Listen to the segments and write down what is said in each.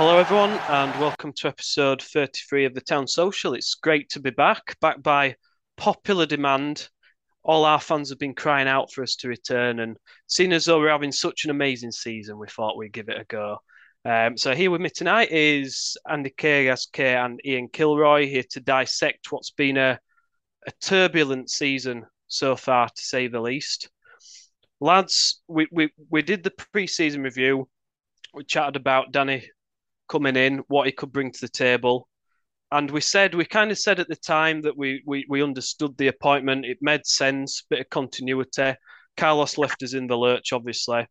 Hello, everyone, and welcome to episode 33 of the Town Social. It's great to be back, back by popular demand. All our fans have been crying out for us to return, and seeing as though we're having such an amazing season, we thought we'd give it a go. Um, so, here with me tonight is Andy K and Ian Kilroy here to dissect what's been a, a turbulent season so far, to say the least. Lads, we, we, we did the pre season review. We chatted about Danny coming in, what he could bring to the table. And we said, we kind of said at the time that we, we, we understood the appointment. It made sense, bit of continuity. Carlos left us in the lurch, obviously.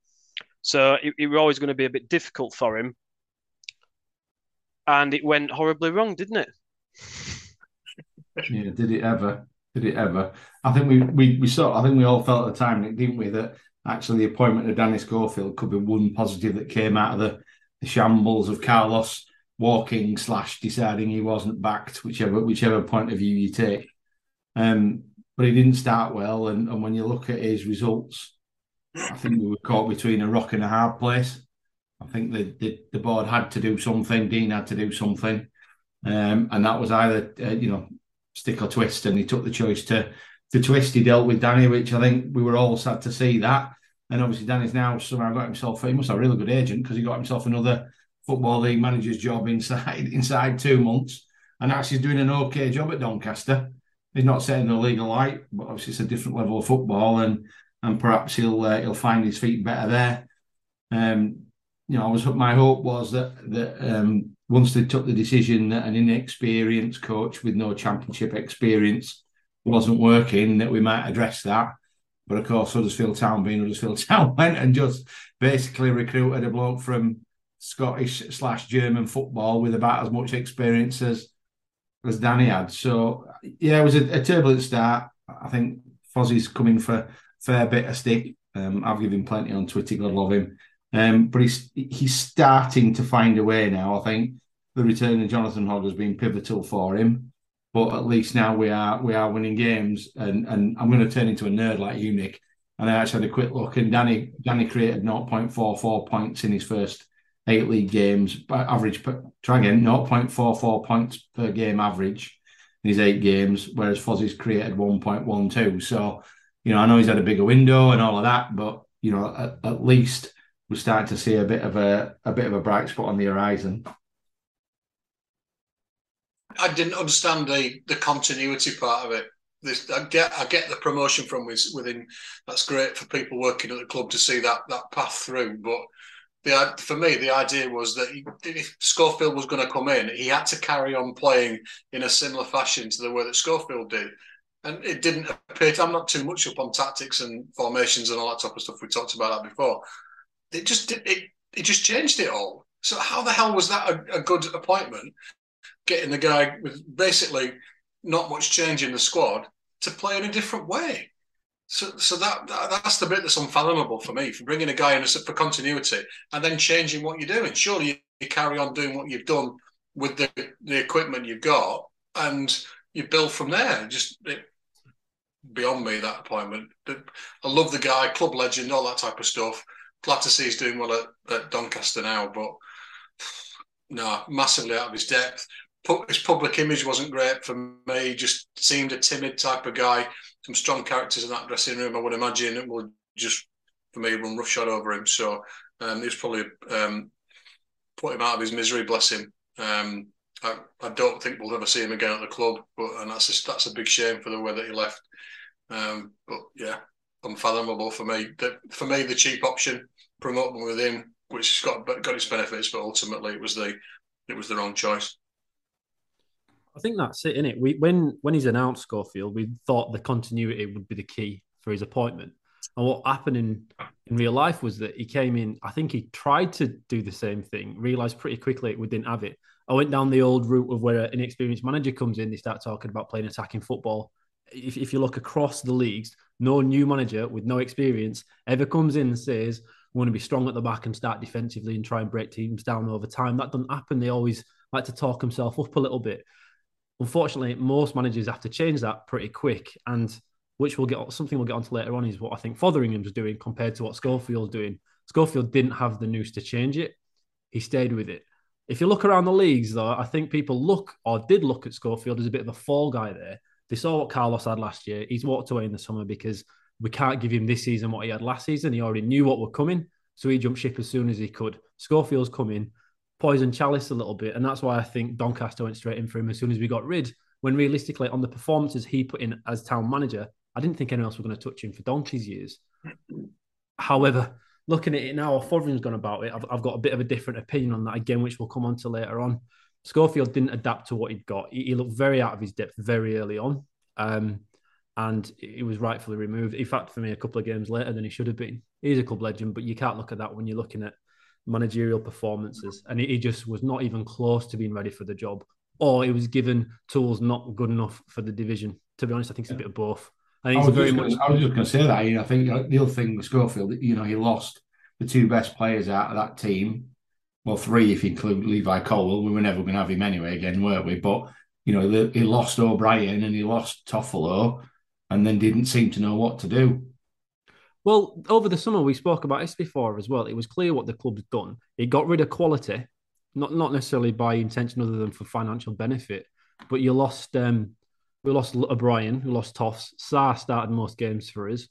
So it, it was always going to be a bit difficult for him. And it went horribly wrong, didn't it? yeah, did it ever? Did it ever? I think we we we saw. I think we all felt at the time, didn't we, that actually the appointment of Danny Schofield could be one positive that came out of the the shambles of Carlos walking slash deciding he wasn't backed, whichever whichever point of view you take. Um, but he didn't start well, and, and when you look at his results, I think we were caught between a rock and a hard place. I think the, the, the board had to do something, Dean had to do something, um, and that was either uh, you know stick or twist, and he took the choice to to twist. He dealt with Danny, which I think we were all sad to see that. And obviously, Danny's now somehow got himself. Have a really good agent because he got himself another football league manager's job inside inside two months, and actually doing an okay job at Doncaster. He's not setting the league alight, but obviously it's a different level of football, and and perhaps he'll uh, he'll find his feet better there. Um, you know, I was my hope was that that um, once they took the decision that an inexperienced coach with no championship experience wasn't working, that we might address that but of course, Huddersfield Town being Huddersfield Town went and just basically recruited a bloke from Scottish slash German football with about as much experience as as Danny had. So yeah, it was a, a turbulent start. I think Fozzie's coming for a fair bit of stick. Um, I've given plenty on Twitter. God love him. Um, but he's he's starting to find a way now. I think the return of Jonathan Hogg has been pivotal for him but at least now we are we are winning games. And and I'm going to turn into a nerd like you, Nick. And I actually had a quick look, and Danny Danny created 0.44 points in his first eight league games. but Average, try again, 0.44 points per game average in his eight games, whereas Fozzie's created 1.12. So, you know, I know he's had a bigger window and all of that, but you know, at, at least we're starting to see a bit of a a bit of a bright spot on the horizon. I didn't understand the the continuity part of it. This, I get I get the promotion from within. That's great for people working at the club to see that that path through. But the for me, the idea was that if Schofield was going to come in, he had to carry on playing in a similar fashion to the way that Schofield did. And it didn't appear. To, I'm not too much up on tactics and formations and all that type of stuff. We talked about that before. It just it it just changed it all. So how the hell was that a, a good appointment? Getting the guy with basically not much change in the squad to play in a different way. So, so that, that that's the bit that's unfathomable for me. For bringing a guy in for continuity and then changing what you're doing. Surely you, you carry on doing what you've done with the, the equipment you've got, and you build from there. Just it, beyond me that appointment. I love the guy, club legend, all that type of stuff. Glad to see he's doing well at, at Doncaster now, but no, massively out of his depth his public image wasn't great for me. He just seemed a timid type of guy. Some strong characters in that dressing room, I would imagine, it would just for me run roughshod over him. So um, it was probably um, put him out of his misery. Bless him. Um, I, I, don't think we'll ever see him again at the club, but and that's a, that's a big shame for the way that he left. Um, but yeah, unfathomable for me. The, for me, the cheap option, promote them with him, which got got its benefits, but ultimately it was the it was the wrong choice. I think that's it, it? We when when he's announced Schofield, we thought the continuity would be the key for his appointment. And what happened in, in real life was that he came in, I think he tried to do the same thing, realized pretty quickly we didn't have it. I went down the old route of where an inexperienced manager comes in, they start talking about playing attacking football. If, if you look across the leagues, no new manager with no experience ever comes in and says, we want to be strong at the back and start defensively and try and break teams down over time. That doesn't happen. They always like to talk himself up a little bit unfortunately, most managers have to change that pretty quick. And which we'll get something we'll get onto later on is what I think Fotheringham's doing compared to what Schofield's doing. Schofield didn't have the noose to change it. He stayed with it. If you look around the leagues, though, I think people look or did look at Schofield as a bit of a fall guy there. They saw what Carlos had last year. He's walked away in the summer because we can't give him this season what he had last season. He already knew what were coming, so he jumped ship as soon as he could. Schofield's coming, poison chalice a little bit, and that's why I think Doncaster went straight in for him as soon as we got rid. When realistically, on the performances he put in as town manager, I didn't think anyone else was going to touch him for donkey's years. However, looking at it now, or Fothering's gone about it, I've, I've, got a bit of a different opinion on that again, which we'll come on to later on. Schofield didn't adapt to what he'd got. He, he looked very out of his depth very early on. Um, and he was rightfully removed. In fact, for me, a couple of games later than he should have been. He's a club legend, but you can't look at that when you're looking at managerial performances. And he just was not even close to being ready for the job, or he was given tools not good enough for the division. To be honest, I think it's a bit of both. I, I was, very much... gonna, I was just going to say that. I think uh, the other thing with Schofield, you know, he lost the two best players out of that team. Well, three if you include Levi Colwill. We were never going to have him anyway again, were we? But you know, he lost O'Brien and he lost Toffolo, and then didn't seem to know what to do. Well, over the summer we spoke about this before as well. It was clear what the club's done. It got rid of quality, not not necessarily by intention other than for financial benefit. But you lost um, we lost O'Brien, we lost Toffs. Sarr started most games for us.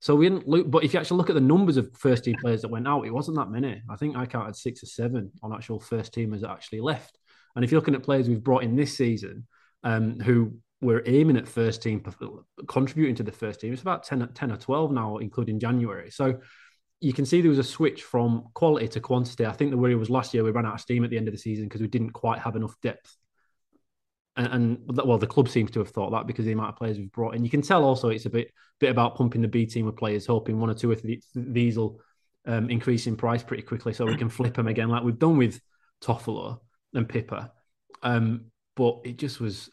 So we didn't look, but if you actually look at the numbers of first team players that went out, it wasn't that many. I think I counted six or seven on actual first teamers that actually left. And if you're looking at players we've brought in this season, um, who were aiming at first team, contributing to the first team, it's about 10, 10 or 12 now, including January. So you can see there was a switch from quality to quantity. I think the worry was last year we ran out of steam at the end of the season because we didn't quite have enough depth and, and, well, the club seems to have thought that because the amount of players we've brought in. You can tell also it's a bit bit about pumping the B team with players, hoping one or two of these will um, increase in price pretty quickly, so we can flip them again, like we've done with Toffolo and Pipa. Um, but it just was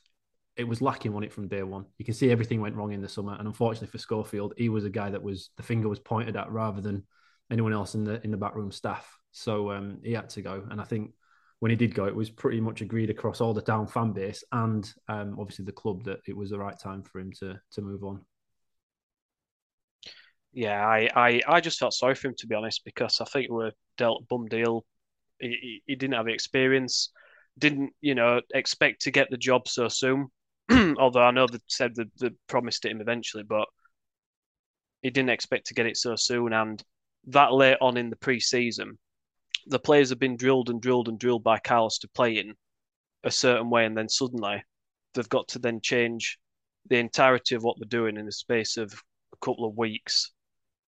it was lacking on it from day one. You can see everything went wrong in the summer, and unfortunately for Schofield, he was a guy that was the finger was pointed at rather than anyone else in the in the backroom staff. So um, he had to go, and I think when he did go, it was pretty much agreed across all the town fan base and um, obviously the club that it was the right time for him to to move on. Yeah, I, I, I just felt sorry for him to be honest because I think we are dealt bum deal. He, he, he didn't have the experience, didn't you know expect to get the job so soon. Although I know they said that they promised it him eventually, but he didn't expect to get it so soon. And that late on in the pre-season, the players have been drilled and drilled and drilled by Carlos to play in a certain way, and then suddenly they've got to then change the entirety of what they're doing in the space of a couple of weeks.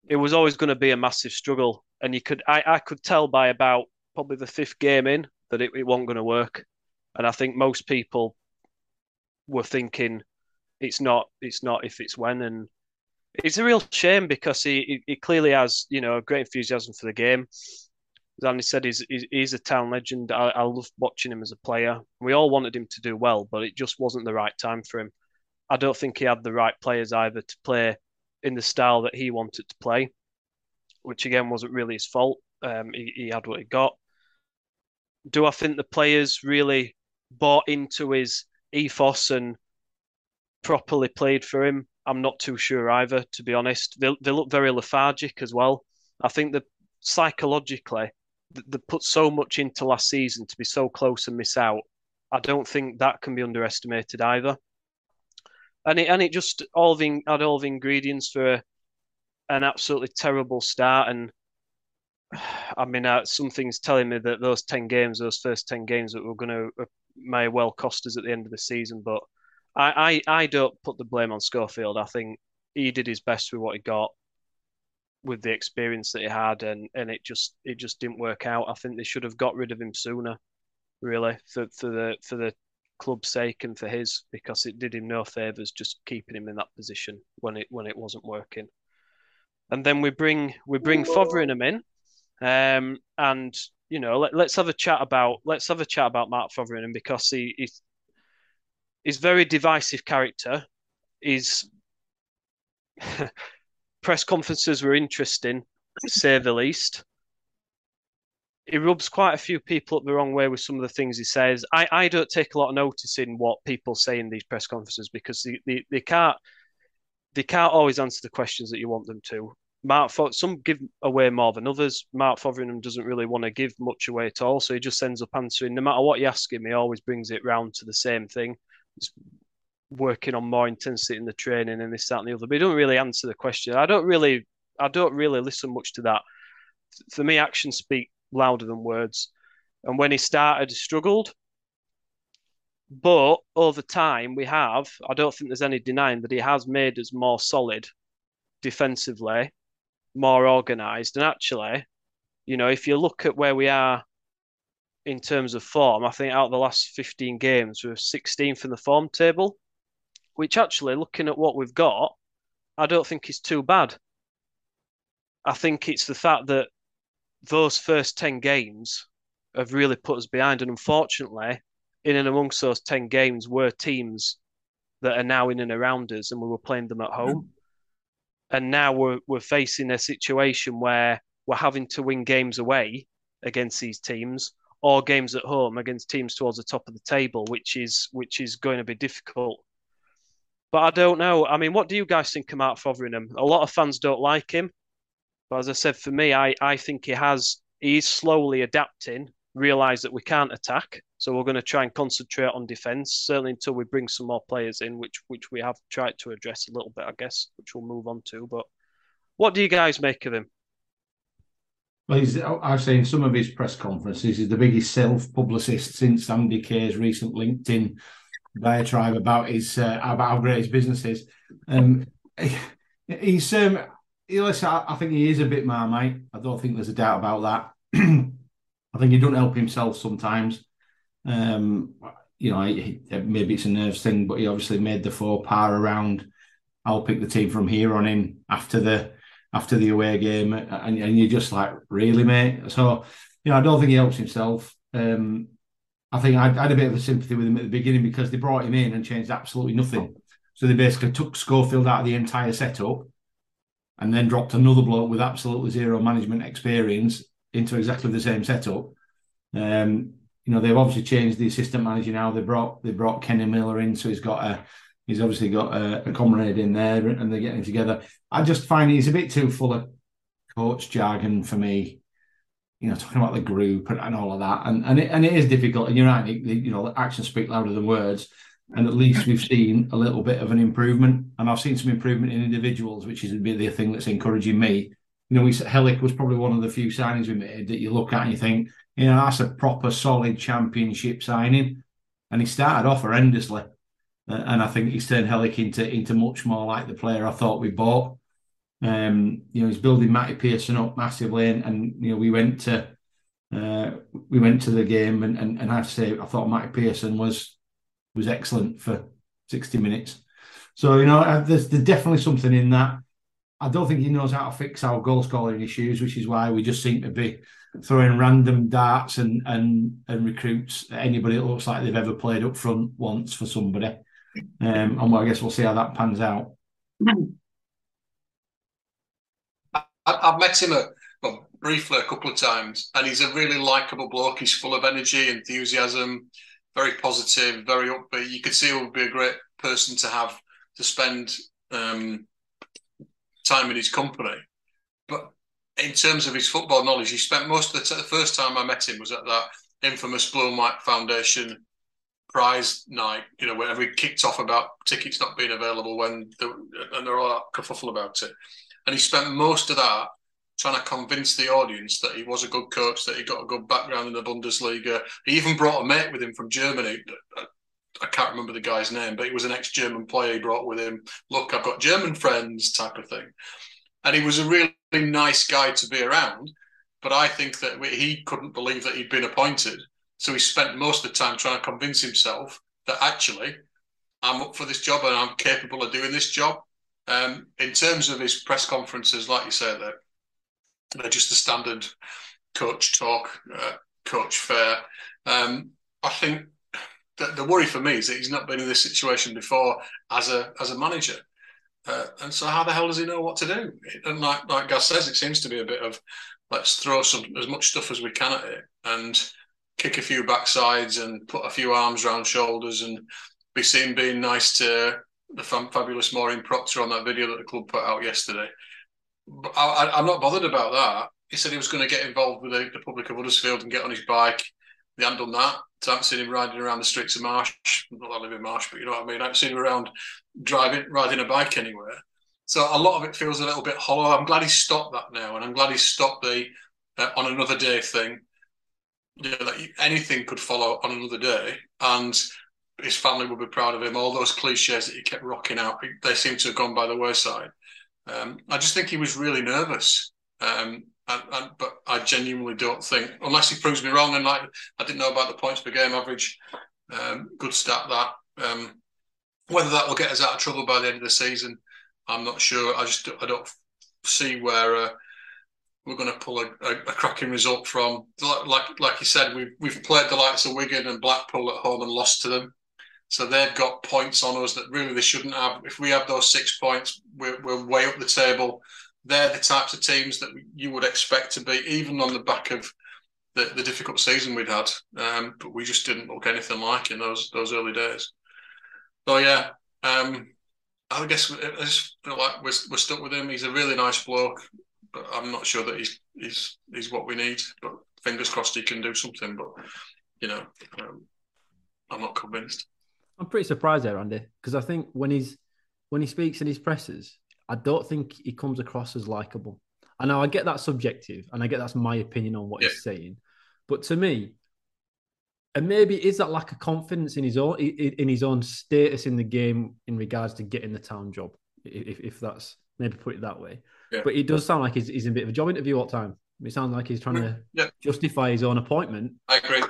It was always going to be a massive struggle, and you could I, I could tell by about probably the fifth game in that it, it wasn't going to work, and I think most people were thinking it's not it's not if it's when and it's a real shame because he, he, clearly has you know great enthusiasm for the game Danny said he's, he's a town legend. I, I love watching him as a player. We all wanted him to do well, but it just wasn't the right time for him. I don't think he had the right players either to play in the style that he wanted to play, which again wasn't really his fault. Um, he, he had what he got. Do I think the players really bought into his ethos and properly played for him? I'm not too sure either, to be honest. They, they look very lethargic as well. I think that psychologically, they put so much into last season to be so close and miss out. I don't think that can be underestimated either. And it and it just all the had all the ingredients for a, an absolutely terrible start. And I mean, uh, something's telling me that those ten games, those first ten games, that were going to may well cost us at the end of the season. But I, I I don't put the blame on Schofield. I think he did his best with what he got with the experience that he had, and and it just it just didn't work out. I think they should have got rid of him sooner, really, for for the for the club's sake and for his, because it did him no favors just keeping him in that position when it when it wasn't working. And then we bring we bring Fotheringham in, um, and you know let, us have a chat about let's have a chat about Mark Fotheringham because he, he's very divisive character. He's press conferences were interesting, to say the least. He rubs quite a few people up the wrong way with some of the things he says. I, I don't take a lot of notice in what people say in these press conferences because they, they, they can't they can't always answer the questions that you want them to. Mark For- some give away more than others. Mark Fotheringham doesn't really want to give much away at all, so he just ends up answering. No matter what you ask him, he always brings it round to the same thing. He's working on more intensity in the training and this, that, and the other. But he don't really answer the question. I don't really, I don't really listen much to that. For me, actions speak louder than words. And when he started, he struggled. But over time, we have, I don't think there's any denying that he has made us more solid defensively, more organised. And actually, you know, if you look at where we are in terms of form, I think out of the last 15 games, we're 16th in the form table, which actually, looking at what we've got, I don't think is too bad. I think it's the fact that those first 10 games have really put us behind. And unfortunately, in and amongst those 10 games were teams that are now in and around us and we were playing them at home. And now we're, we're facing a situation where we're having to win games away against these teams or games at home against teams towards the top of the table, which is which is going to be difficult. But I don't know. I mean, what do you guys think about Fotheringham? A lot of fans don't like him. But as I said, for me, I, I think he has he's slowly adapting, realise that we can't attack. So we're going to try and concentrate on defence, certainly until we bring some more players in, which which we have tried to address a little bit, I guess, which we'll move on to. But what do you guys make of him? Well, he's, I've seen some of his press conferences. He's the biggest self publicist since Andy Kay's recent LinkedIn diatribe about his uh, about how great his business is. Um, he's um, listen, I, I think he is a bit marmite. I don't think there's a doubt about that. I think he doesn't help himself sometimes. Um, you know, he, maybe it's a nerves thing, but he obviously made the faux pas around. I'll pick the team from here on in after the after the away game, and, and you're just like, really, mate. So, you know, I don't think he helps himself. Um, I think I, I had a bit of a sympathy with him at the beginning because they brought him in and changed absolutely nothing. So they basically took Schofield out of the entire setup and then dropped another bloke with absolutely zero management experience into exactly the same setup. Um, you know, they've obviously changed the assistant manager now. They brought they brought Kenny Miller in, so he's got a he's obviously got a, a comrade in there, and they're getting together. I just find he's a bit too full of coach jargon for me. You know, talking about the group and, and all of that, and and it, and it is difficult. And you're right, it, you know, actions speak louder than words. And at least we've seen a little bit of an improvement, and I've seen some improvement in individuals, which is the thing that's encouraging me. You know, we Helik was probably one of the few signings we made that you look at and you think, you know, that's a proper solid championship signing. And he started off horrendously. And I think he's turned Helik into into much more like the player I thought we bought. Um, you know, he's building Matty Pearson up massively, and, and you know, we went to uh, we went to the game, and, and and I have to say, I thought Matty Pearson was was excellent for sixty minutes. So you know, there's, there's definitely something in that. I don't think he knows how to fix our goal scoring issues, which is why we just seem to be throwing random darts and and and recruits anybody that looks like they've ever played up front once for somebody. Um, and well, I guess we'll see how that pans out. I, have met him well, briefly a couple of times, and he's a really likable bloke. He's full of energy, enthusiasm, very positive, very upbeat. You could see he would be a great person to have to spend um, time in his company. But in terms of his football knowledge, he spent most of the, t- the first time I met him was at that infamous Blue and White Foundation prize night, you know, where we kicked off about tickets not being available when the, and they're all that kerfuffle about it. And he spent most of that trying to convince the audience that he was a good coach, that he got a good background in the Bundesliga. He even brought a mate with him from Germany. I can't remember the guy's name, but he was an ex-German player he brought with him. Look, I've got German friends, type of thing. And he was a really nice guy to be around. But I think that he couldn't believe that he'd been appointed. So he spent most of the time trying to convince himself that actually I'm up for this job and I'm capable of doing this job. Um, in terms of his press conferences, like you said, they're, they're just the standard coach talk, uh, coach fair. Um, I think the, the worry for me is that he's not been in this situation before as a as a manager. Uh, and so how the hell does he know what to do? And like like Gaz says, it seems to be a bit of let's throw some as much stuff as we can at it and kick a few backsides and put a few arms around shoulders and be seen being nice to the fabulous Maureen Proctor on that video that the club put out yesterday. I, I'm not bothered about that. He said he was going to get involved with the, the public of Huddersfield and get on his bike. They hadn't done that. I haven't seen him riding around the streets of Marsh. Not that I live in Marsh, but you know what I mean. I haven't seen him around driving, riding a bike anywhere. So a lot of it feels a little bit hollow. I'm glad he stopped that now, and I'm glad he stopped the uh, on another day thing. You know, that anything could follow on another day, and his family would be proud of him. All those cliches that he kept rocking out, they seem to have gone by the wayside. Um, I just think he was really nervous. Um, but I genuinely don't think, unless he proves me wrong, and like I didn't know about the points per game average, um, good stat that. Um, whether that will get us out of trouble by the end of the season, I'm not sure. I just I don't see where uh, we're going to pull a, a, a, cracking result from. Like, like like you said, we've we've played the likes of Wigan and Blackpool at home and lost to them. So they've got points on us that really they shouldn't have. If we have those six points, we're, we're way up the table. They're the types of teams that you would expect to be, even on the back of the, the difficult season we'd had. Um, but we just didn't look anything like in those those early days. So yeah, um, I guess I just feel like we're, we're stuck with him. He's a really nice bloke, but I'm not sure that he's he's he's what we need. But fingers crossed he can do something. But you know, um, I'm not convinced. I'm pretty surprised there, Andy, because I think when he's when he speaks in his presses, I don't think he comes across as likable. I know I get that subjective, and I get that's my opinion on what yeah. he's saying, but to me, and maybe is that lack of confidence in his own in his own status in the game in regards to getting the town job, if, if that's maybe put it that way. Yeah. But it does sound like he's, he's in a bit of a job interview all the time. It sounds like he's trying to yeah. justify his own appointment. I agree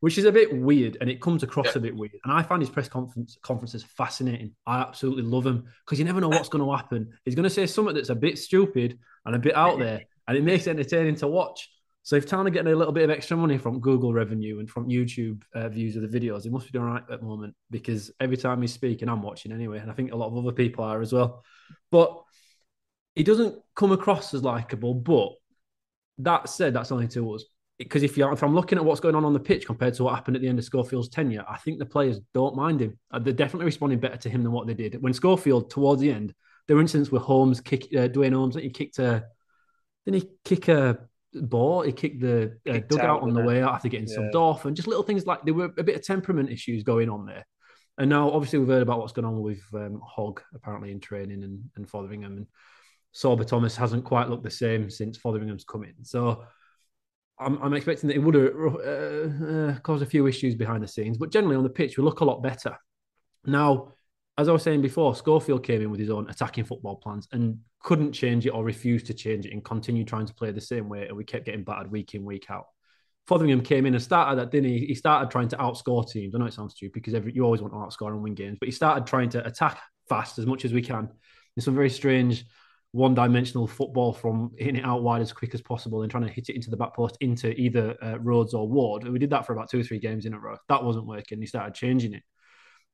which is a bit weird and it comes across yeah. a bit weird. And I find his press conference conferences fascinating. I absolutely love him because you never know what's going to happen. He's going to say something that's a bit stupid and a bit out there, and it makes it entertaining to watch. So if are getting a little bit of extra money from Google revenue and from YouTube uh, views of the videos, he must be doing right at the moment because every time he's speaking, I'm watching anyway, and I think a lot of other people are as well. But he doesn't come across as likable. But that said, that's only to us because if you if I'm looking at what's going on on the pitch compared to what happened at the end of Schofield's tenure, I think the players don't mind him. Uh, they're definitely responding better to him than what they did when Schofield towards the end. There were incidents with Holmes kick uh, Duane Holmes that he kicked a didn't he kick a ball? He kicked the uh, dugout on the way out after getting yeah. subbed off, and just little things like there were a bit of temperament issues going on there. And now, obviously, we've heard about what's going on with um, Hogg apparently in training and, and Fotheringham, and Sorba Thomas hasn't quite looked the same since Fotheringham's come in. So I'm, I'm expecting that it would have uh, uh, caused a few issues behind the scenes, but generally on the pitch, we look a lot better. Now, as I was saying before, Schofield came in with his own attacking football plans and couldn't change it or refused to change it and continued trying to play the same way. And we kept getting battered week in, week out. Fotheringham came in and started that, didn't he? He started trying to outscore teams. I know it sounds stupid because every, you always want to outscore and win games, but he started trying to attack fast as much as we can. There's some very strange one dimensional football from hitting it out wide as quick as possible and trying to hit it into the back post into either uh, Rhodes or Ward. We did that for about two or three games in a row. That wasn't working. He started changing it.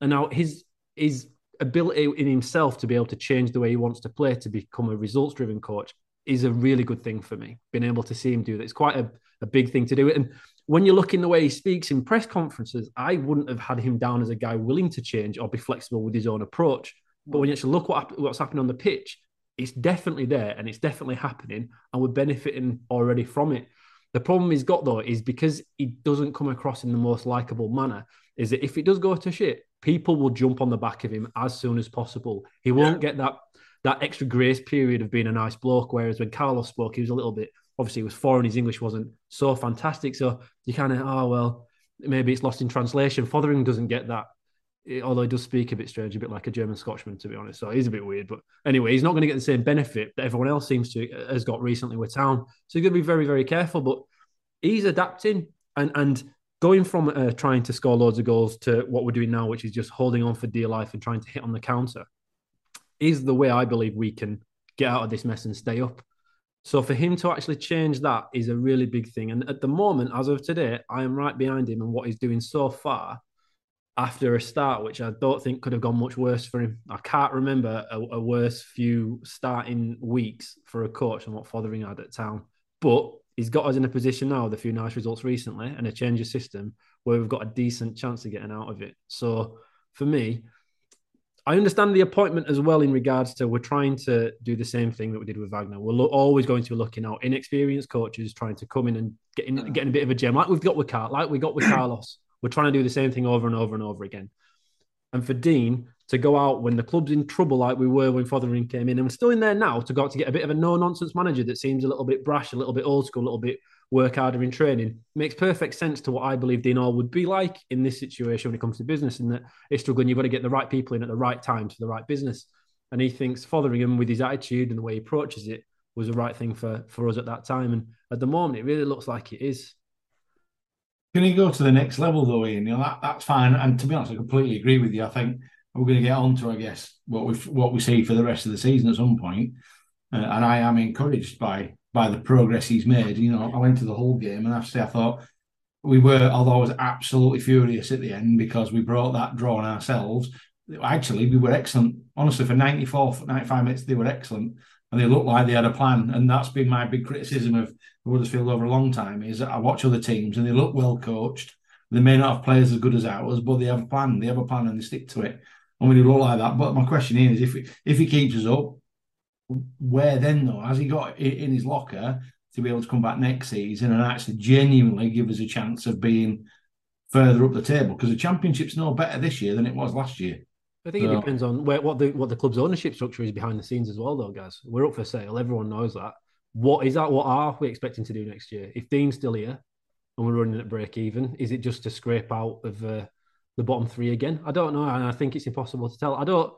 And now his his ability in himself to be able to change the way he wants to play to become a results driven coach is a really good thing for me. Being able to see him do that. It's quite a, a big thing to do. It And when you look in the way he speaks in press conferences, I wouldn't have had him down as a guy willing to change or be flexible with his own approach. But when you actually look what, what's happening on the pitch, it's definitely there and it's definitely happening, and we're benefiting already from it. The problem he's got though is because he doesn't come across in the most likable manner. Is that if it does go to shit, people will jump on the back of him as soon as possible. He won't yeah. get that that extra grace period of being a nice bloke. Whereas when Carlos spoke, he was a little bit obviously he was foreign, his English wasn't so fantastic. So you kind of oh well, maybe it's lost in translation. Fothering doesn't get that although he does speak a bit strange, a bit like a German Scotchman, to be honest. So he's a bit weird. But anyway, he's not going to get the same benefit that everyone else seems to uh, has got recently with Town. So he's going to be very, very careful. But he's adapting and and going from uh, trying to score loads of goals to what we're doing now, which is just holding on for dear life and trying to hit on the counter, is the way I believe we can get out of this mess and stay up. So for him to actually change that is a really big thing. And at the moment, as of today, I am right behind him and what he's doing so far after a start, which I don't think could have gone much worse for him. I can't remember a, a worse few starting weeks for a coach than what Fothering had at Town. But he's got us in a position now with a few nice results recently and a change of system where we've got a decent chance of getting out of it. So for me, I understand the appointment as well in regards to we're trying to do the same thing that we did with Wagner. We're lo- always going to be looking out inexperienced coaches trying to come in and getting getting a bit of a gem like we've got with Car- like we got with Carlos. We're trying to do the same thing over and over and over again. And for Dean to go out when the club's in trouble, like we were when Fotheringham came in, and we're still in there now, to go to get a bit of a no nonsense manager that seems a little bit brash, a little bit old school, a little bit work harder in training, makes perfect sense to what I believe Dean Hoyle would be like in this situation when it comes to business. And that it's struggling, you've got to get the right people in at the right time for the right business. And he thinks Fotheringham, with his attitude and the way he approaches it, was the right thing for for us at that time. And at the moment, it really looks like it is. Can he go to the next level though, Ian? You know that, that's fine. And to be honest, I completely agree with you. I think we're going to get on to, I guess, what we what we see for the rest of the season at some point. Uh, and I am encouraged by by the progress he's made. You know, I went to the whole game and say I thought we were, although I was absolutely furious at the end because we brought that draw on ourselves. Actually, we were excellent. Honestly, for 94, 95 minutes, they were excellent. And they looked like they had a plan. And that's been my big criticism of Huddersfield over a long time is that I watch other teams and they look well coached. They may not have players as good as ours, but they have a plan. They have a plan and they stick to it. And we do look like that. But my question is, if if he keeps us up, where then though has he got in his locker to be able to come back next season and actually genuinely give us a chance of being further up the table because the championship's no better this year than it was last year. I think so, it depends on where, what the what the club's ownership structure is behind the scenes as well, though, guys. We're up for sale. Everyone knows that. What is that? What are we expecting to do next year? If Dean's still here and we're running at break even, is it just to scrape out of uh, the bottom three again? I don't know, and I think it's impossible to tell. I don't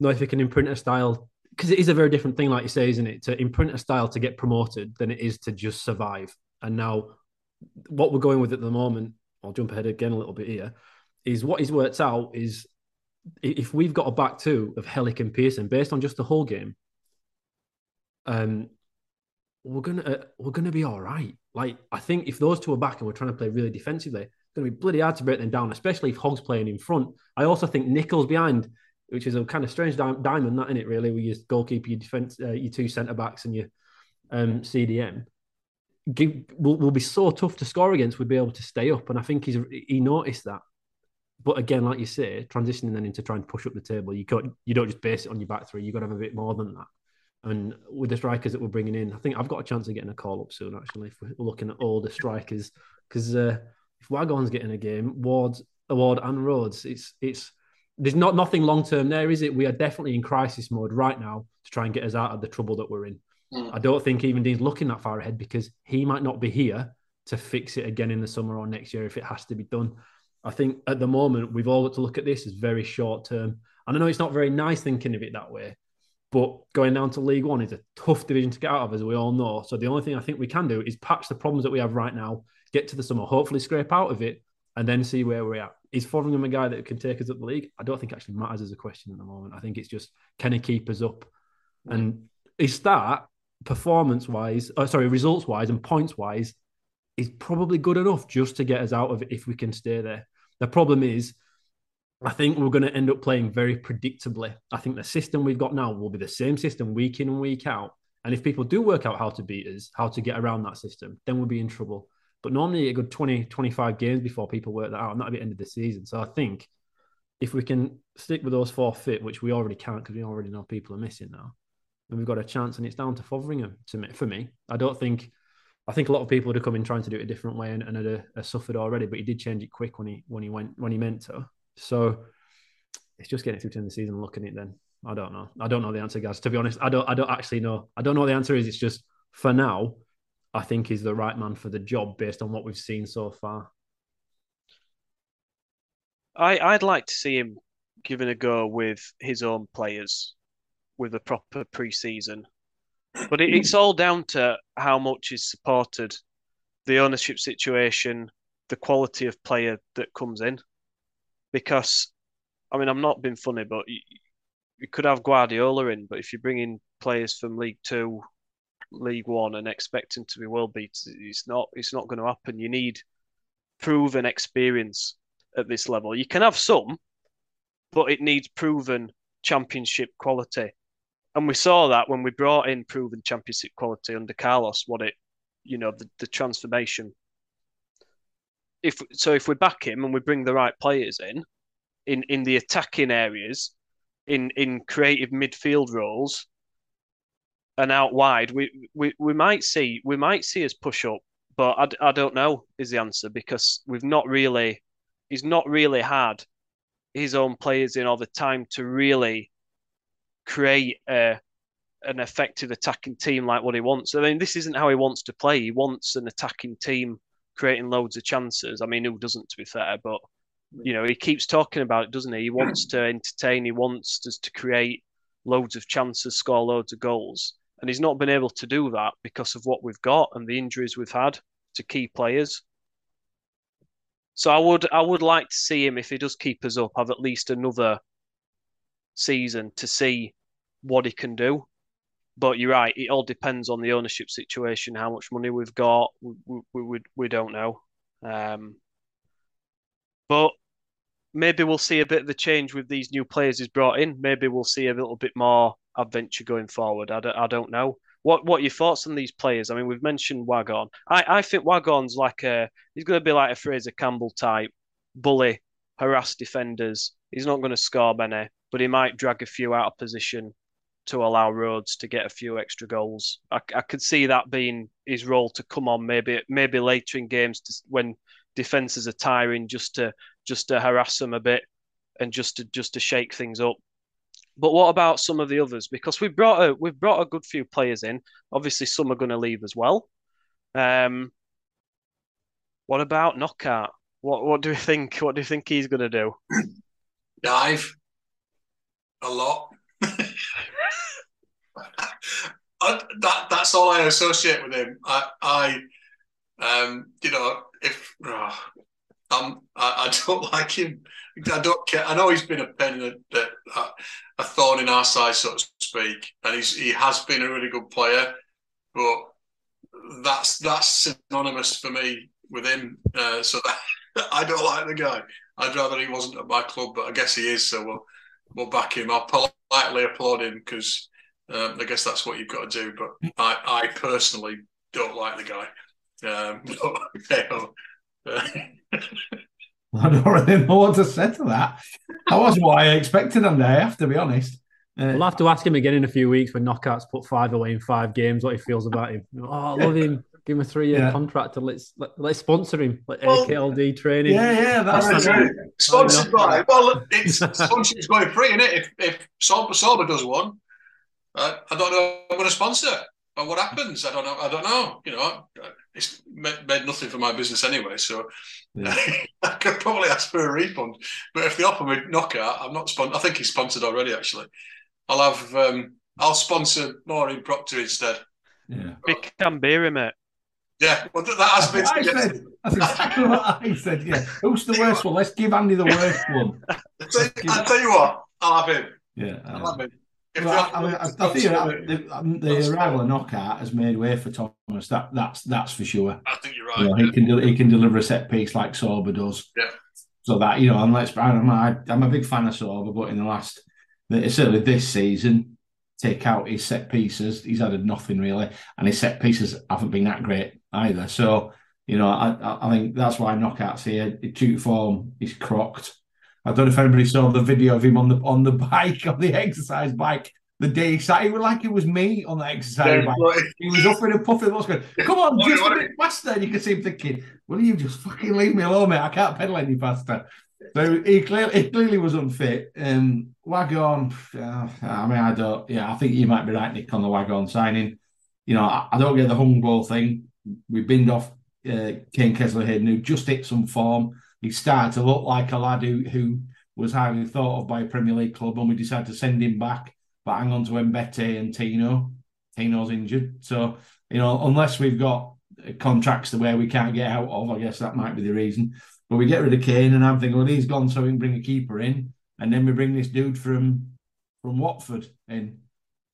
know if we can imprint a style because it is a very different thing, like you say, isn't it? To imprint a style to get promoted than it is to just survive. And now, what we're going with at the moment, I'll jump ahead again a little bit here, is what he's worked out is if we've got a back two of Helik and Pearson based on just the whole game, um, we're gonna uh, we're gonna be all right. Like I think if those two are back and we're trying to play really defensively, it's gonna be bloody hard to break them down, especially if Hogg's playing in front. I also think Nicholls behind which is a kind of strange di- diamond, that in it really, with your goalkeeper, your defense, uh, your two centre backs, and your um, CDM. Give, will, will be so tough to score against. We'd be able to stay up, and I think he's he noticed that. But again, like you say, transitioning then into trying to push up the table, you got you don't just base it on your back three. You've got to have a bit more than that. And with the strikers that we're bringing in, I think I've got a chance of getting a call up soon. Actually, if we're looking at all the strikers, because uh, if Waghorn's getting a game, Ward, Award and Rhodes, it's it's there's not nothing long term there, is it? We are definitely in crisis mode right now to try and get us out of the trouble that we're in. Mm. I don't think even Dean's looking that far ahead because he might not be here to fix it again in the summer or next year if it has to be done. I think at the moment we've all got to look at this as very short term. And I know it's not very nice thinking of it that way, but going down to League One is a tough division to get out of, as we all know. So the only thing I think we can do is patch the problems that we have right now, get to the summer, hopefully scrape out of it, and then see where we're at. Is Fotheringham a guy that can take us up the league? I don't think actually matters as a question at the moment. I think it's just can he keep us up? And his start, performance wise, uh, sorry, results wise and points wise, is probably good enough just to get us out of it if we can stay there. The problem is, I think we're going to end up playing very predictably. I think the system we've got now will be the same system week in and week out. And if people do work out how to beat us, how to get around that system, then we'll be in trouble. But normally a good 20, 25 games before people work that out, and that'll be the end of the season. So I think if we can stick with those four fit, which we already can't because we already know people are missing now, then we've got a chance. And it's down to Fotheringham to me, for me. I don't think I think a lot of people would have come in trying to do it a different way and, and had a suffered already, but he did change it quick when he when he went when he meant to. So it's just getting through to the season looking at it then. I don't know. I don't know the answer, guys. To be honest, I don't I don't actually know. I don't know what the answer is. It's just for now, I think he's the right man for the job based on what we've seen so far. I, I'd like to see him given a go with his own players with a proper pre-season. But it, it's all down to how much is supported, the ownership situation, the quality of player that comes in. Because, I mean, I'm not being funny, but you, you could have Guardiola in, but if you bring in players from League Two League One and expecting to be world beaters, it's not. It's not going to happen. You need proven experience at this level. You can have some, but it needs proven championship quality. And we saw that when we brought in proven championship quality under Carlos, what it, you know, the, the transformation. If so, if we back him and we bring the right players in, in in the attacking areas, in in creative midfield roles and out wide, we, we we might see we might see us push up, but I, I don't know is the answer because we've not really he's not really had his own players in all the time to really create a an effective attacking team like what he wants. I mean, this isn't how he wants to play. He wants an attacking team creating loads of chances. I mean, who doesn't, to be fair? But you know, he keeps talking about it, doesn't he? He wants to entertain. He wants us to create loads of chances, score loads of goals, and he's not been able to do that because of what we've got and the injuries we've had to key players. So I would I would like to see him if he does keep us up have at least another season to see what he can do. But you're right; it all depends on the ownership situation, how much money we've got. We we we, we don't know. Um, but maybe we'll see a bit of the change with these new players he's brought in. Maybe we'll see a little bit more adventure going forward. I don't, I don't know. What what your thoughts on these players? I mean, we've mentioned Waghorn. I, I think Waghorn's like a he's going to be like a Fraizer Campbell type, bully, harass defenders. He's not going to score many, but he might drag a few out of position to allow Rhodes to get a few extra goals. I, I could see that being his role to come on maybe maybe later in games to, when defenses are tiring, just to just to harass them a bit and just to just to shake things up. But what about some of the others? Because we've brought a we've brought a good few players in. Obviously, some are going to leave as well. Um, what about Knockaert? What what do you think? What do you think he's going to do? Dive a lot. I, that that's all I associate with him. I, I um, you know, if oh, I, I don't like him. I don't care. I know he's been a in a, a, a thorn in our side, so to speak, and he's he has been a really good player, but that's that's synonymous for me with him. Uh, so that, I don't like the guy. I'd rather he wasn't at my club, but I guess he is. So we'll we'll back him. I'll politely applaud him because um, I guess that's what you've got to do. But I, I personally don't like the guy. Um, but, I don't really know what to say to that. That wasn't what I expected on day, I have to be honest. Uh, we'll have to ask him again in a few weeks when Knockaert's put five away in five games, what he feels about him. Oh, I love him. Give him a three-year yeah. contract and let's let, us let us sponsor him, like well, AKLD training. Yeah, yeah, that's, that's right. Sponsored by. Well, it's sponsorship's going free, isn't it? If if Sorba, Sorba does one, uh, I don't know. I'm going to sponsor. But what happens? I don't know. I don't know. You know, it's made, made nothing for my business anyway. So yeah. I could probably ask for a refund. But if they offer me Knockaert, I'm not sponsored. I think he's sponsored already. Actually, I'll have. Um, I'll sponsor Maureen Proctor instead. Yeah, big Canberra, mate. Yeah, well, that has been. I said, that's exactly what I said. Yeah, who's the worst one? Let's give Andy the worst one. I'll tell you what, I'll have him. Yeah, I'll have him. Well, I, mean, I, think the, um, the arrival of Knockaert has made way for Thomas. That that's that's for sure. I think you're right. You know, yeah. He can he can deliver a set piece like Sorba does. Yeah. So that you know, and let's I'm I, I'm a big fan of Sorba, but in the last certainly this season, take out his set pieces, he's added nothing really, and his set pieces haven't been that great either. So you know, I I think that's why Knockaert's here. Acute form is crocked. I don't know if anybody saw the video of him on the on the bike, on the exercise bike, the day he sat. He was like it was me on the exercise yeah, bike. He was up in a puffy what's going, come on, just a bit faster. And you can see him thinking, Will you just fucking leave me alone, mate? I can't pedal any faster. So he clearly he clearly was unfit. Um Waghorn, uh, I mean, I don't yeah, I think you might be right, Nick, on the Waghorn signing. You know, I, I don't get the Hungbo thing. We binned off uh, Kaine Kesler-Hayden, who just hit some form he started to look like a lad who, who was highly thought of by a Premier League club, and we decided to send him back, but hang on to Mbete and Tino. Tino's injured. So, you know, unless we've got contracts the way we can't get out of, I guess that might be the reason. But we get rid of Kaine, and I'm thinking, well, he's gone, so we can bring a keeper in, and then we bring this dude from from Watford in,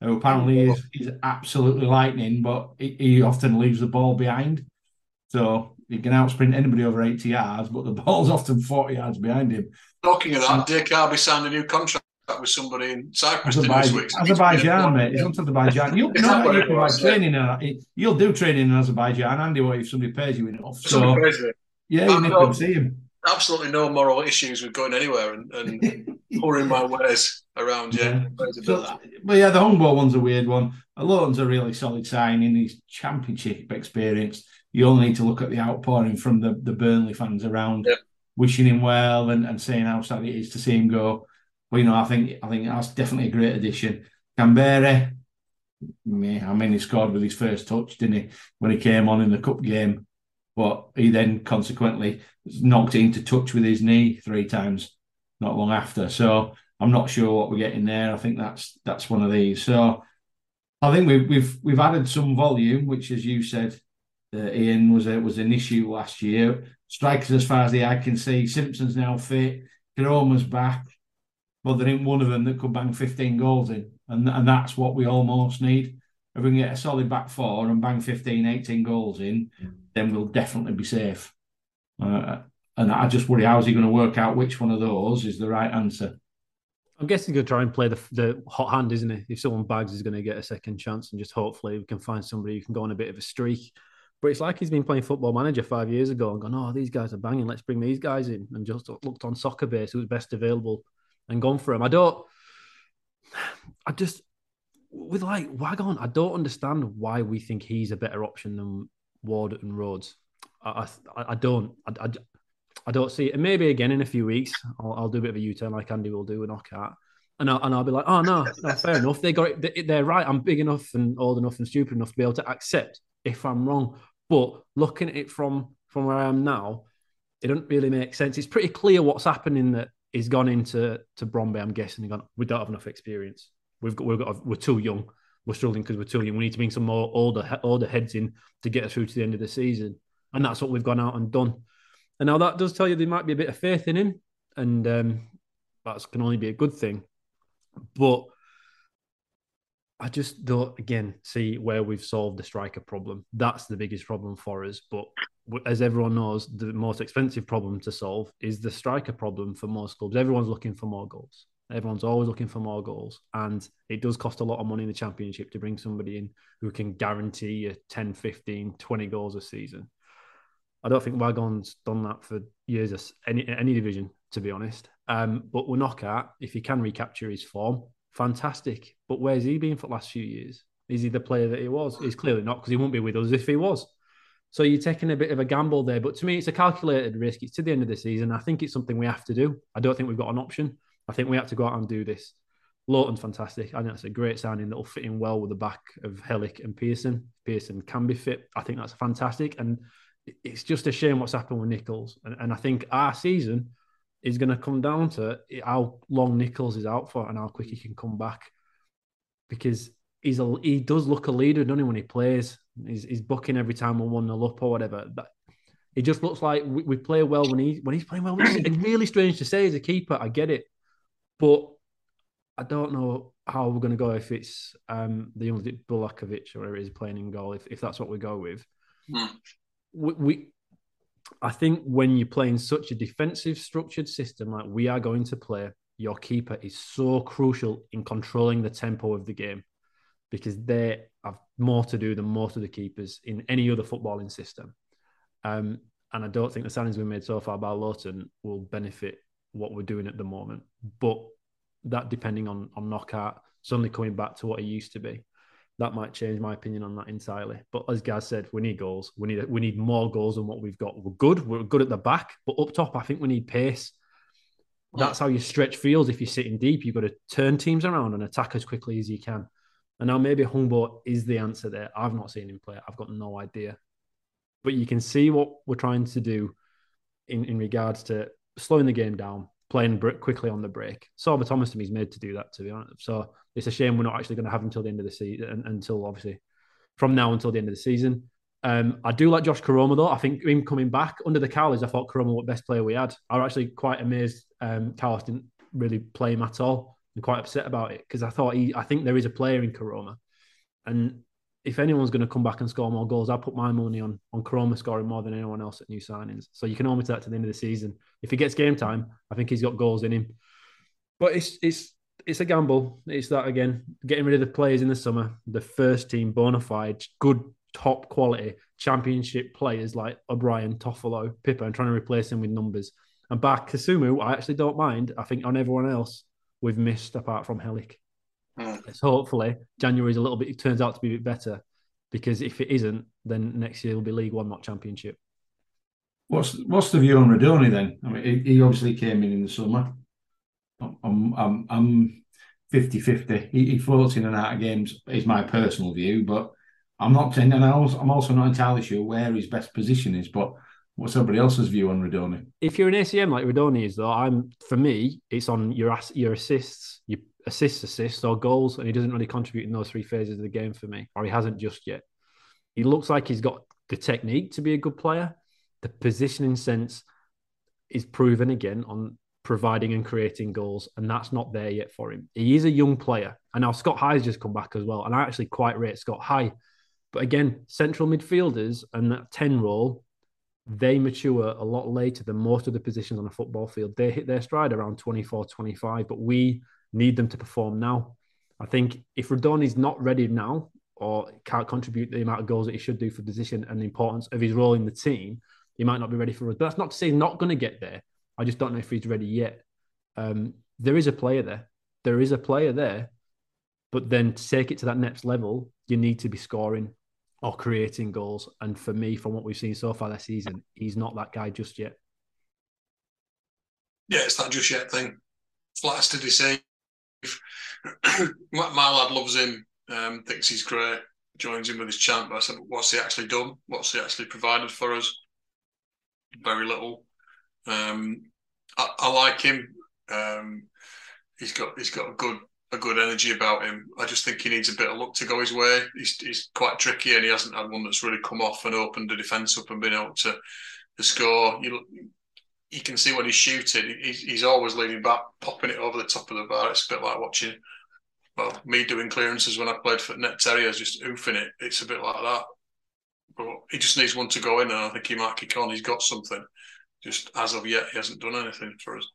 who apparently is, is absolutely lightning, but he, he often leaves the ball behind. So he can outsprint anybody over 80 yards, but the ball's often 40 yards behind him. Talking of that, Dick Harvey signed a new contract with somebody in Cyprus Azerbaijan, this week. Azerbaijan, mate. He's on Azerbaijan. You'll, you know you provide training. In, you'll do training in Azerbaijan, Andy, what if somebody pays you enough. So, yeah, you to see him. Absolutely no moral issues with going anywhere and, and pouring my wares around you. Yeah. Ways So, but yeah, the Hungbo one's a weird one. Lowton's a really solid signing. He's championship experience. You only need to look at the outpouring from the, the Burnley fans around, Yeah. wishing him well and, and saying how sad it is to see him go. But you know, I think I think that's definitely a great addition. Gambere, I mean, he scored with his first touch, didn't he, when he came on in the cup game? But he then consequently knocked it into touch with his knee three times not long after. So I'm not sure what we're getting there. I think that's that's one of these. So I think we've we've we've added some volume, which, as you said, uh, Ian was a, was an issue last year. Strikers, as far as the eye can see, Simpson's now fit. Koroma's back, but there ain't one of them that could bang 15 goals in, and and that's what we almost need. If we can get a solid back four and bang 15, 18 goals in, then we'll definitely be safe. Uh, and I just worry how's he going to work out which one of those is the right answer. I'm guessing to try and play the, the hot hand, isn't he? If someone bags, he's going to get a second chance, and just hopefully we can find somebody who can go on a bit of a streak. But it's like he's been playing football manager five years ago and gone, oh, these guys are banging. Let's bring these guys in, and just looked on soccer base, who was best available, and gone for him. I don't. I just with like Waghorn, I don't understand why we think he's a better option than Ward and Rhodes. I I, I don't. I, I, I don't see it. And maybe again in a few weeks, I'll, I'll do a bit of a U-turn like Andy will do with Knockaert. And I'll, and I'll be like, oh, no, no, fair enough. They got it. They're right. I'm big enough and old enough and stupid enough to be able to accept if I'm wrong. But looking at it from, from where I am now, it doesn't really make sense. It's pretty clear what's happening that he's gone into to Bromby, I'm guessing, gone, we don't have enough experience. We've got, we've got, we're too young. We're struggling because we're too young. We need to bring some more older, older heads in to get us through to the end of the season. And that's what we've gone out and done. And now that does tell you there might be a bit of faith in him, and um, that can only be a good thing. But I just don't, again, see where we've solved the striker problem. That's the biggest problem for us. But as everyone knows, the most expensive problem to solve is the striker problem for most clubs. Everyone's looking for more goals. Everyone's always looking for more goals. And it does cost a lot of money in the championship to bring somebody in who can guarantee you 10, 15, 20 goals a season. I don't think Waghorn's done that for years, any any division, to be honest. Um, but Knockaert, if he can recapture his form, fantastic. But where's he been for the last few years? Is he the player that he was? He's clearly not because he won't be with us if he was. So you're taking a bit of a gamble there. But to me, it's a calculated risk. It's to the end of the season. I think it's something we have to do. I don't think we've got an option. I think we have to go out and do this. Lowton's fantastic. I think that's a great signing that will fit in well with the back of Helik and Pearson. Pearson can be fit. I think that's fantastic. And it's just a shame what's happened with Nicholls. And, and I think our season is going to come down to how long Nicholls is out for and how quick he can come back. Because he's a, he does look a leader, doesn't he, when he plays? He's, he's bucking every time we're 1 0 up or whatever. But it just looks like we, we play well when, he, when he's playing well. It's really strange to say as a keeper. I get it. But I don't know how we're going to go if it's um, the young Bulakovic or whatever it is playing in goal, if, if that's what we go with. Mm. We, we, I think when you play in such a defensive structured system like we are going to play, your keeper is so crucial in controlling the tempo of the game because they have more to do than most of the keepers in any other footballing system. Um, and I don't think the signings we made so far by Lowton will benefit what we're doing at the moment. But that depending on on Knockaert, suddenly coming back to what he used to be, that might change my opinion on that entirely. But as Gaz said, we need goals. We need we need more goals than what we've got. We're good. We're good at the back, but up top, I think we need pace. That's how you stretch fields. If you're sitting deep, you've got to turn teams around and attack as quickly as you can. And now maybe Hungbo is the answer there. I've not seen him play. I've got no idea. But you can see what we're trying to do in, in regards to slowing the game down, playing quickly on the break. Sorba Thomas to me is made to do that, to be honest. So it's a shame we're not actually going to have him until the end of the season, until obviously from now until the end of the season. Um, I do like Josh Koroma though. I think him coming back under the Cowleys, I thought Koroma was the best player we had. I was actually quite amazed um, didn't really play him at all. I'm quite upset about it because I thought he, I think there is a player in Koroma, and if anyone's going to come back and score more goals, I'll put my money on on Koroma scoring more than anyone else at new signings. So you can almost that to the end of the season. If he gets game time, I think he's got goals in him. But it's it's it's a gamble. It's that again, getting rid of the players in the summer, the first team bona fide, good top quality championship players like O'Brien, Toffolo, Pipa, and trying to replace them with numbers. And back Kasumu, I actually don't mind. I think on everyone else, we've missed apart from Helik. Mm. So hopefully January is a little bit. It turns out to be a bit better because if it isn't, then next year will be League One, not Championship. What's what's the view on Rudoni then? I mean, he, he obviously came in in the summer. I'm I'm I'm 50-50. He, he floats in and out of games is my personal view, but I'm not saying, and I also, I'm also not entirely sure where his best position is. But what's everybody else's view on Rudoni? If you're an ACM like Rudoni is, though, I'm for me, it's on your ass- your assists, your assists, assists, or goals, and he doesn't really contribute in those three phases of the game for me, or he hasn't just yet. He looks like he's got the technique to be a good player. The positioning sense is proven again on providing and creating goals, and that's not there yet for him. He is a young player, and now Scott High's just come back as well, and I actually quite rate Scott High. But again, central midfielders and that ten role, they mature a lot later than most of the positions on a football field. They hit their stride around 24, 25, but we need them to perform now. I think if Rudoni's not ready now or can't contribute the amount of goals that he should do for position and the importance of his role in the team, he might not be ready for us. But that's not to say he's not going to get there. I just don't know if he's ready yet. Um, there is a player there. There is a player there. But then to take it to that next level, you need to be scoring or creating goals. And for me, from what we've seen so far this season, he's not that guy just yet. Yeah, it's that just yet thing. Flats to deceive. my, my lad loves him, um, thinks he's great, joins him with his chant. But I said, what's he actually done? What's he actually provided for us? Very little. Um, I, I, like him. Um, he's got he's got a good a good energy about him. I just think he needs a bit of luck to go his way. He's, he's quite tricky, and he hasn't had one that's really come off and opened the defence up and been able to, to score. You you can see when he's shooting, he's, he's always leaning back, popping it over the top of the bar. It's a bit like watching, well, me doing clearances when I played for Net Terriers, just oofing it. It's a bit like that. But he just needs one to go in, and I think he might kick on. He's got something. Just as of yet, he hasn't done anything for us.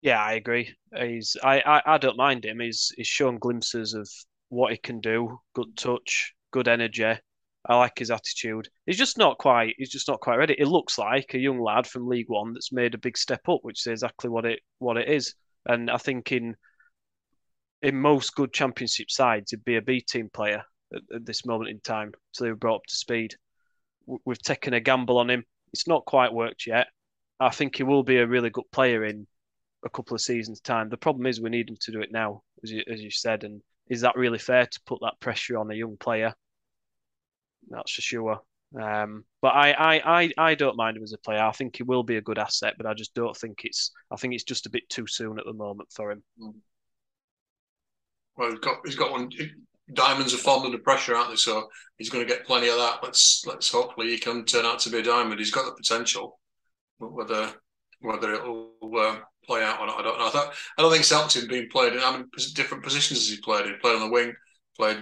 Yeah, I agree. He's I, I, I don't mind him. He's he's shown glimpses of what he can do. Good touch, good energy. I like his attitude. He's just not quite. He's just not quite ready. It looks like a young lad from League One that's made a big step up, which is exactly what it what it is. And I think in in most good Championship sides, he'd be a B team player at, at this moment in time. So they were brought up to speed. We've taken a gamble on him. It's not quite worked yet. I think he will be a really good player in a couple of seasons' time. The problem is we need him to do it now, as you, as you said. And is that really fair to put that pressure on a young player? That's for sure. Um, but I, I, I, I don't mind him as a player. I think he will be a good asset, but I just don't think it's. I think it's just a bit too soon at the moment for him. Well, he's got he's got one. Diamonds are formed under pressure, aren't they? So he's going to get plenty of that. Let's let's hopefully he can turn out to be a diamond. He's got the potential, but whether whether it'll uh, play out or not, I don't know. I, thought, I don't think it's helped him being played in how many different positions has he played? He played on the wing, played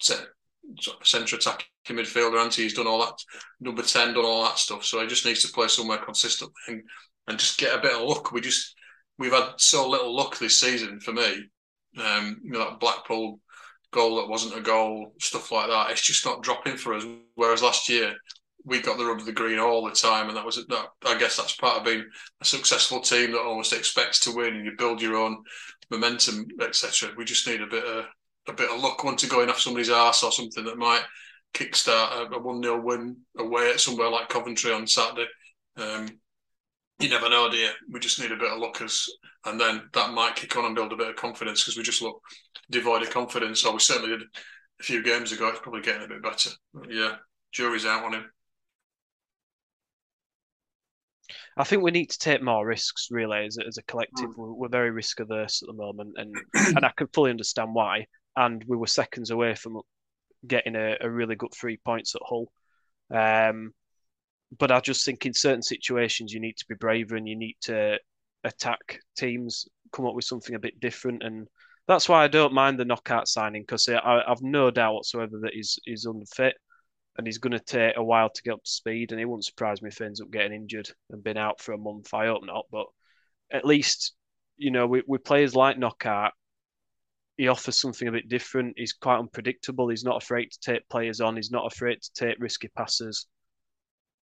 centre attacking midfielder, and he's done all that. Number ten, done all that stuff. So he just needs to play somewhere consistently and, and just get a bit of luck. We just we've had so little luck this season for me. Um, you know that Blackpool goal that wasn't a goal, stuff like that. It's just not dropping for us. Whereas last year we got the rub of the green all the time, and that was that. I guess that's part of being a successful team that almost expects to win, and you build your own momentum, etc. We just need a bit of a bit of luck once to going off somebody's ass or something that might kickstart a, one 0 win away at somewhere like Coventry on Saturday. Um, you never know, do you? We just need a bit of luck, as, and then that might kick on and build a bit of confidence because we just look devoid of confidence. Or we certainly did a few games ago. It's probably getting a bit better. But yeah, jury's out on him. I think we need to take more risks, really, as a, as a collective. Mm. We're, we're, very risk averse at the moment, and and I can fully understand why. And we were seconds away from getting a, a really good three points at Hull. Um, but I just think in certain situations you need to be braver and you need to attack teams, come up with something a bit different, and that's why I don't mind the Knockaert signing because uh, I, have no doubt whatsoever that he's he's unfit and he's going to take a while to get up to speed. And it wouldn't surprise me if he ends up getting injured and been out for a month. I hope not, but at least you know with, with players like Knockaert. he offers something a bit different. He's quite unpredictable. He's not afraid to take players on. He's not afraid to take risky passes.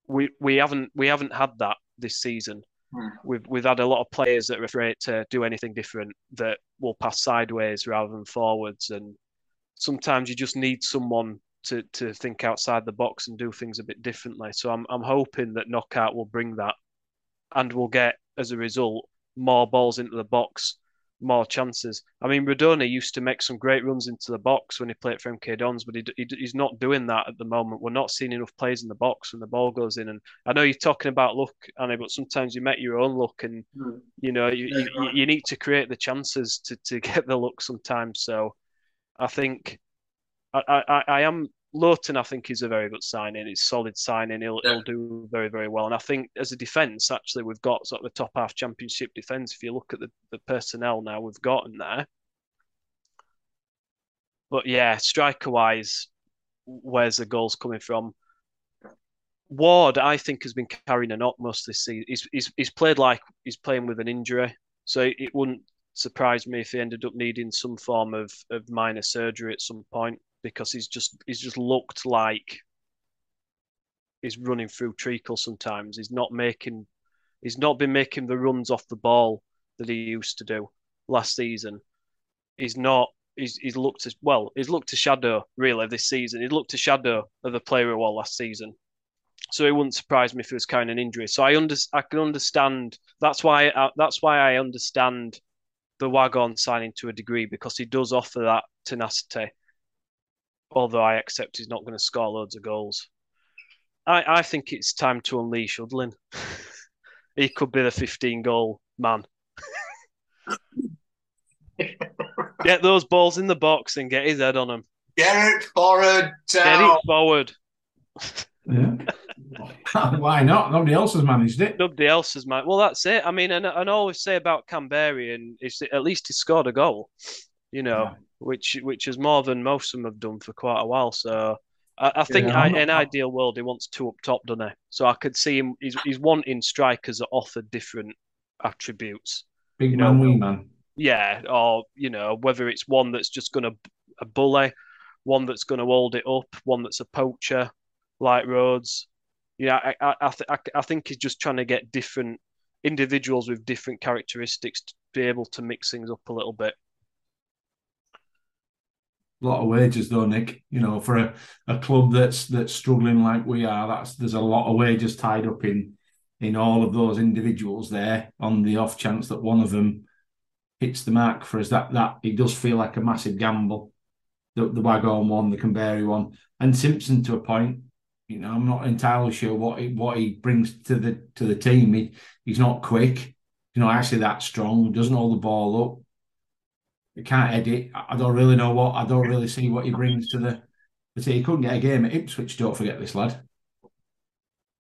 We we haven't we haven't had that this season. Hmm. We've we've had a lot of players that are afraid to do anything different that will pass sideways rather than forwards, and sometimes you just need someone to to think outside the box and do things a bit differently. So I'm I'm hoping that Knockaert will bring that, and we'll get as a result more balls into the box, more chances. I mean, Rudoni used to make some great runs into the box when he played for MK Dons, but he, he, he's not doing that at the moment. We're not seeing enough plays in the box when the ball goes in. And I know you're talking about luck, Annie, but sometimes you make your own luck, and Mm. you know you, Yeah, you, you need to create the chances to, to get the luck sometimes. So I think I, I, I am Lowton. I think is a very good signing. It's solid signing. He'll Yeah. he'll do very very well. And I think as a defence, actually, we've got sort of the top half championship defence. If you look at the, the personnel now we've got in there. But yeah, striker wise, where's the goals coming from? Ward, I think, has been carrying a knock most this season. He's, he's, he's played like he's playing with an injury. So it, it wouldn't surprise me if he ended up needing some form of, of minor surgery at some point because he's just he's just looked like he's running through treacle sometimes. He's not making he's not been making the runs off the ball that he used to do last season. He's not he's he's looked as well, he's looked a shadow really this season. He looked a shadow of the player he was last season. So it wouldn't surprise me if he was carrying an injury. So I under I can understand. That's why I, that's why I understand the Waghorn signing to a degree because he does offer that tenacity. Although I accept he's not going to score loads of goals. I, I think it's time to unleash Hudlin. he could be the 15 goal man. get those balls in the box and get his head on them. Get it forward Get it forward. Yeah. Why not? Nobody else has managed it. Nobody else has man. Well, that's it. I mean, and, and I always say about Camberian and that at least he scored a goal, you know, Yeah. Which which is more than most of them have done for quite a while. So I, I think Yeah, I, in ideal world he wants two up top, doesn't he? So I could see him. He's he's wanting strikers that offer different attributes. Big You man, know, wee man. Yeah, or you know whether it's one that's just going to a bully, one that's going to hold it up, one that's a poacher, like Rhodes. Yeah, I I I, th- I, I think he's just trying to get different individuals with different characteristics to be able to mix things up a little bit. A lot of wages though, Nick. You know, for a, a club that's that's struggling like we are, that's there's a lot of wages tied up in in all of those individuals there on the off chance that one of them hits the mark for us. That that it does feel like a massive gamble. The the Waghorn one, the Canberry one, and Simpson to a point. You know, I'm not entirely sure what he, what he brings to the to the team. He he's not quick. You know, actually that strong. Doesn't hold the ball up. He can't edit. I don't really know what. I don't really see what he brings to the. team. He couldn't get a game at Ipswich. Don't forget this lad.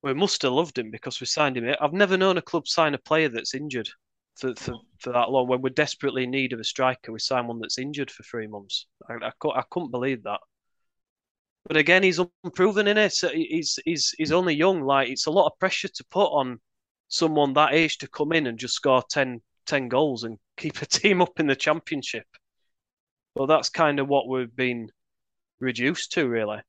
We must have loved him because we signed him. I've never known a club sign a player that's injured for, for, for that long. When we're desperately in need of a striker, we sign one that's injured for three months. I, I, I couldn't believe that. But again, he's unproven in it. So he's he's he's only young. Like it's a lot of pressure to put on someone that age to come in and just score 10, 10 goals and keep a team up in the championship. Well, that's kind of what we've been reduced to, really.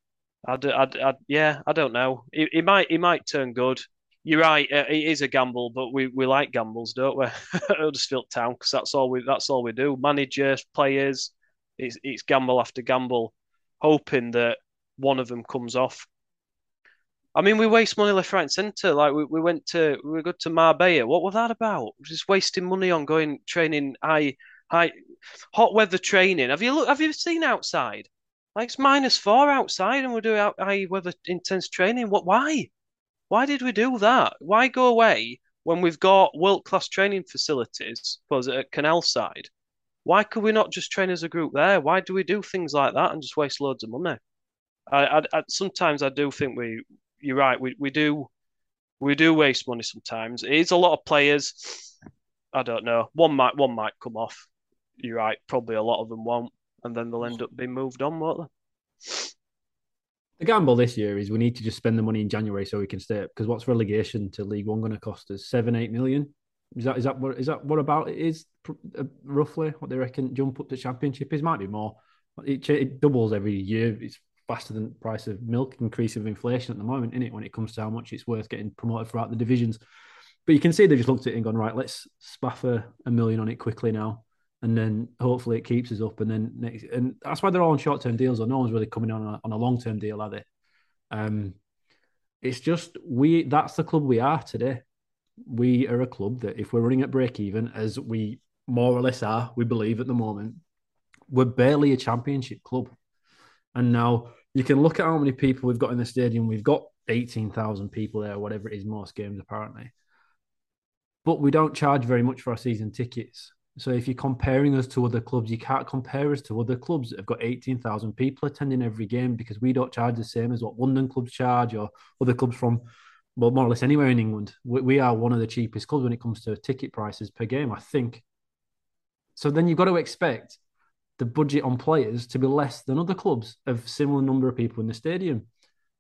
I, d- I, d- I- yeah, I don't know. He might he might turn good. You're right. Uh, it is a gamble, but we, we like gambles, don't we? Huddersfield Town because that's all we that's all we do. Managers, players, it's it's gamble after gamble, hoping that one of them comes off. I mean, we waste money left, right, and centre. Like we, we went to we were good to Marbella. What was that about? Just wasting money on going training high high hot weather training. Have you look? Have you seen outside? Like it's minus four outside, and we're doing out high weather intense training. What? Why? Why did we do that? Why go away when we've got world class training facilities? Was at Canal Side? Why could we not just train as a group there? Why do we do things like that and just waste loads of money? I, I, I sometimes I do think we. You're right. We we do we do waste money sometimes. It is a lot of players. I don't know. One might one might come off. You're right. Probably a lot of them won't, and then they'll end up being moved on, won't they? The gamble this year is we need to just spend the money in January so we can stay up. Because what's relegation to League One going to cost us? Seven, eight million. Is that is that what is that what about it is uh, roughly what they reckon jump up to Championship is? Might be more. It, it doubles every year. It's faster than the price of milk increase of inflation at the moment, in it when it comes to how much it's worth getting promoted throughout the divisions. But you can see they've just looked at it and gone, right, let's spaff a, a million on it quickly now. And then hopefully it keeps us up. And then next, and that's why they're all on short term deals, or no one's really coming on a, on a long term deal, are they? Um, it's just we that's the club we are today. We are a club that if we're running at break even, as we more or less are, we believe at the moment, we're barely a championship club. And now you can look at how many people we've got in the stadium. We've got 18,000 people there, whatever it is, most games apparently. But we don't charge very much for our season tickets. So if you're comparing us to other clubs, you can't compare us to other clubs that have got 18,000 people attending every game because we don't charge the same as what London clubs charge or other clubs from, well, more or less anywhere in England. We, we are one of the cheapest clubs when it comes to ticket prices per game, I think. So then you've got to expect the budget on players to be less than other clubs of similar number of people in the stadium.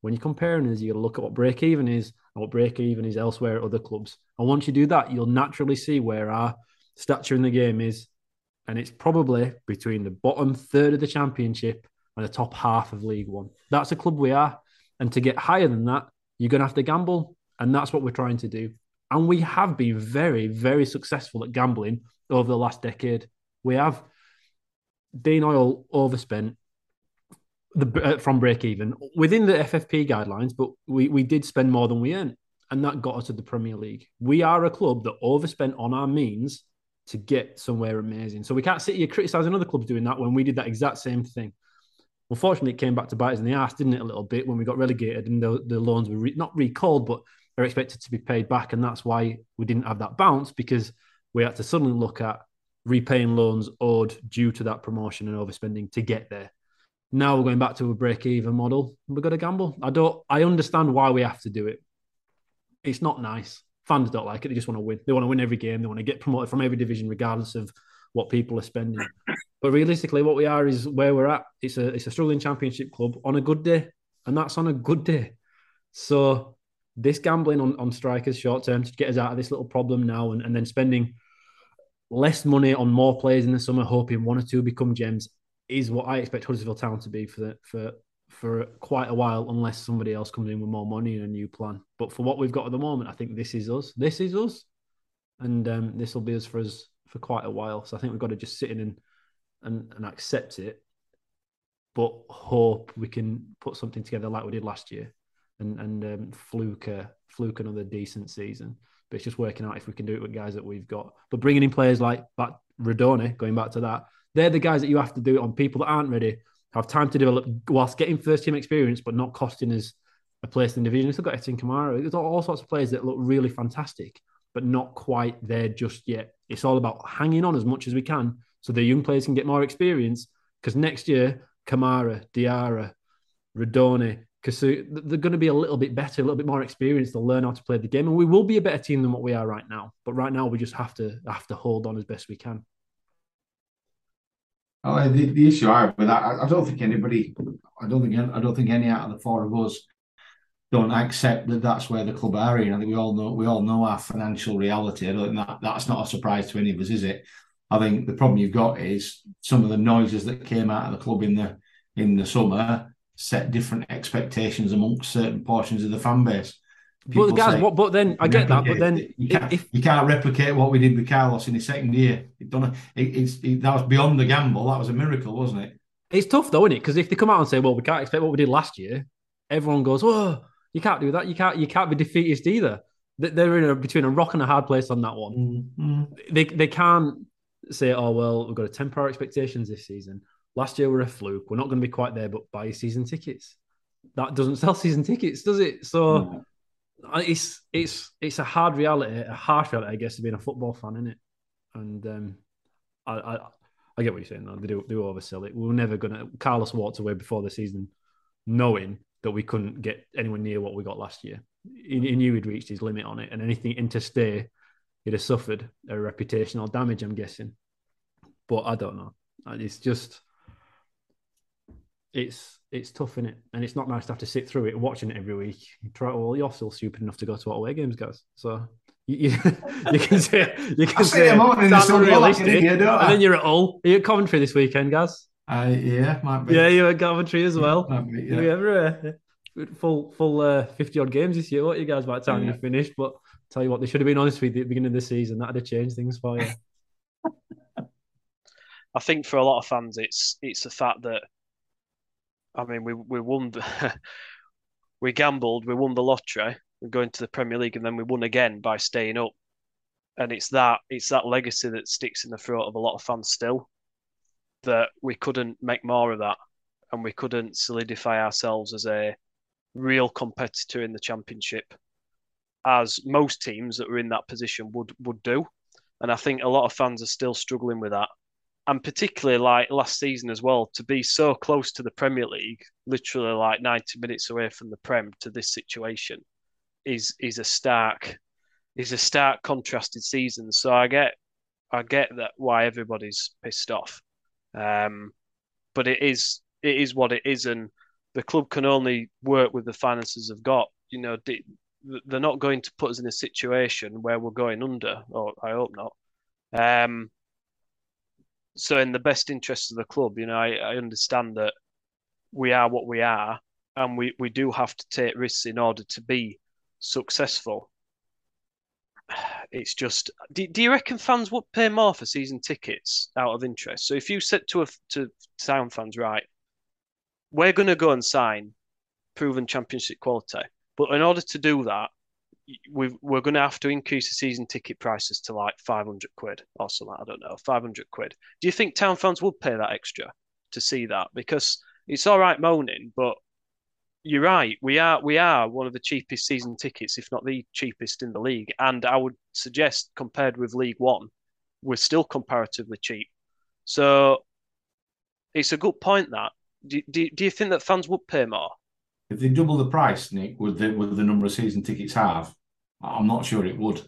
When you're comparing us, you got to look at what break even is and what break even is elsewhere at other clubs. And once you do that, you'll naturally see where our stature in the game is. And it's probably between the bottom third of the championship and the top half of League One. That's a club we are. And to get higher than that, you're going to have to gamble. And that's what we're trying to do. And we have been very, very successful at gambling over the last decade. We have Dean Hoyle overspent the uh, from break even within the FFP guidelines, but we, we did spend more than we earned, and that got us to the Premier League. We are a club that overspent on our means to get somewhere amazing. So we can't sit here criticizing other clubs doing that when we did that exact same thing. Unfortunately, it came back to bite us in the ass, didn't it, a little bit when we got relegated and the, the loans were re- not recalled, but are expected to be paid back. And that's why we didn't have that bounce because we had to suddenly look at repaying loans owed due to that promotion and overspending to get there. Now we're going back to a break even model. We've got to gamble. I don't I understand why we have to do it. It's not nice. Fans don't like it. They just want to win. They want to win every game. They want to get promoted from every division, regardless of what people are spending. But realistically, what we are is where we're at. It's a it's a struggling championship club on a good day, and that's on a good day. So this gambling on, on strikers short term to get us out of this little problem now, and, and then spending less money on more players in the summer, hoping one or two become gems, is what I expect Huddersfield Town to be for the, for for quite a while, unless somebody else comes in with more money and a new plan. But for what we've got at the moment, I think this is us. This is us, and um, this will be us for us for quite a while. So I think we've got to just sit in and and, and accept it, but hope we can put something together like we did last year, and and um, fluke a, fluke another decent season. But it's just working out if we can do it with guys that we've got. But bringing in players like that Rudoni, going back to that, they're the guys that you have to do it on people that aren't ready, have time to develop whilst getting first team experience, but not costing us a place in the division. We've still got Etienne Camara. There's all sorts of players that look really fantastic, but not quite there just yet. It's all about hanging on as much as we can so the young players can get more experience. Because next year, Kamara, Diarra, Rudoni, Casu, they're going to be a little bit better, a little bit more experienced. They'll learn how to play the game, and we will be a better team than what we are right now. But right now, we just have to have to hold on as best we can. Oh, the, the issue I have with that, I, I don't think anybody, I don't think I don't think any out of the four of us don't accept that that's where the club are in. I think we all know we all know our financial reality. I don't think that that's not a surprise to any of us, is it? I think the problem you've got is some of the noises that came out of the club in the in the summer set different expectations amongst certain portions of the fan base. People but guys, say, what? But then I get that. But then you can't, if, you can't replicate what we did with Carlos in his second year. It done. It, it's it, that was beyond the gamble. That was a miracle, wasn't it? It's tough though, isn't it? Because if they come out and say, "Well, we can't expect what we did last year," everyone goes, "Oh, you can't do that. You can't. You can't be defeatist either." They're in a, between a rock and a hard place on that one. Mm-hmm. They they can't say, "Oh well, we've got a temporary expectations this season." Last year we're a fluke. We're not going to be quite there, but buy season tickets. That doesn't sell season tickets, does it? So no. it's it's it's a hard reality, a harsh reality, I guess, of being a football fan, isn't it? And um, I, I I get what you're saying. Though. They do they do oversell it. We are never gonna. Carlos walked away before the season, knowing that we couldn't get anywhere near what we got last year. He, he knew he'd reached his limit on it, and anything in to stay, he'd have suffered a reputational damage. I'm guessing, but I don't know. It's just it's it's tough in it, and it's not nice to have to sit through it, watching it every week. You try, well, you're still stupid enough to go to away games, guys. So you, you, you can say you can say it's unrealistic, and then you're at all. Are you at Coventry this weekend, guys? Uh, yeah, might be. Yeah, you at Coventry as well. Might be, yeah. You everywhere. Full full uh, 50 odd games this year. What you guys by the time Yeah. you finished? But tell you what, they should have been honest with you at the beginning of the season. That'd have changed things for you. I think for a lot of fans, it's it's the fact that, I mean, we we won, the, we gambled, we won the lottery, we're going to the Premier League, and then we won again by staying up, and it's that it's that legacy that sticks in the throat of a lot of fans still, that we couldn't make more of that, and we couldn't solidify ourselves as a real competitor in the Championship, as most teams that were in that position would would do, and I think a lot of fans are still struggling with that and particularly like last season as well, to be so close to the Premier League, literally like 90 minutes away from the Prem to this situation, is is a stark is a stark contrasted season. So I get I get that why everybody's pissed off, um, but it is it is what it is, and the club can only work with the finances they've got. You know, they, they're not going to put us in a situation where we're going under, or I hope not. Um, so in the best interest of the club, you know, I, I understand that we are what we are, and we, we do have to take risks in order to be successful. It's just, do, do you reckon fans would pay more for season tickets out of interest? So if you said to a, to town fans, right, we're going to go and sign proven championship quality, but in order to do that, we we're going to have to increase the season ticket prices to like 500 quid or something. I don't know, 500 quid. Do you think town fans would pay that extra to see that? Because it's all right moaning, but you're right. We are we are one of the cheapest season tickets, if not the cheapest in the league. And I would suggest, compared with League One, we're still comparatively cheap. So it's a good point. That do, do, do you think that fans would pay more? If they double the price, Nick, would the the number of season tickets have? I'm not sure it would,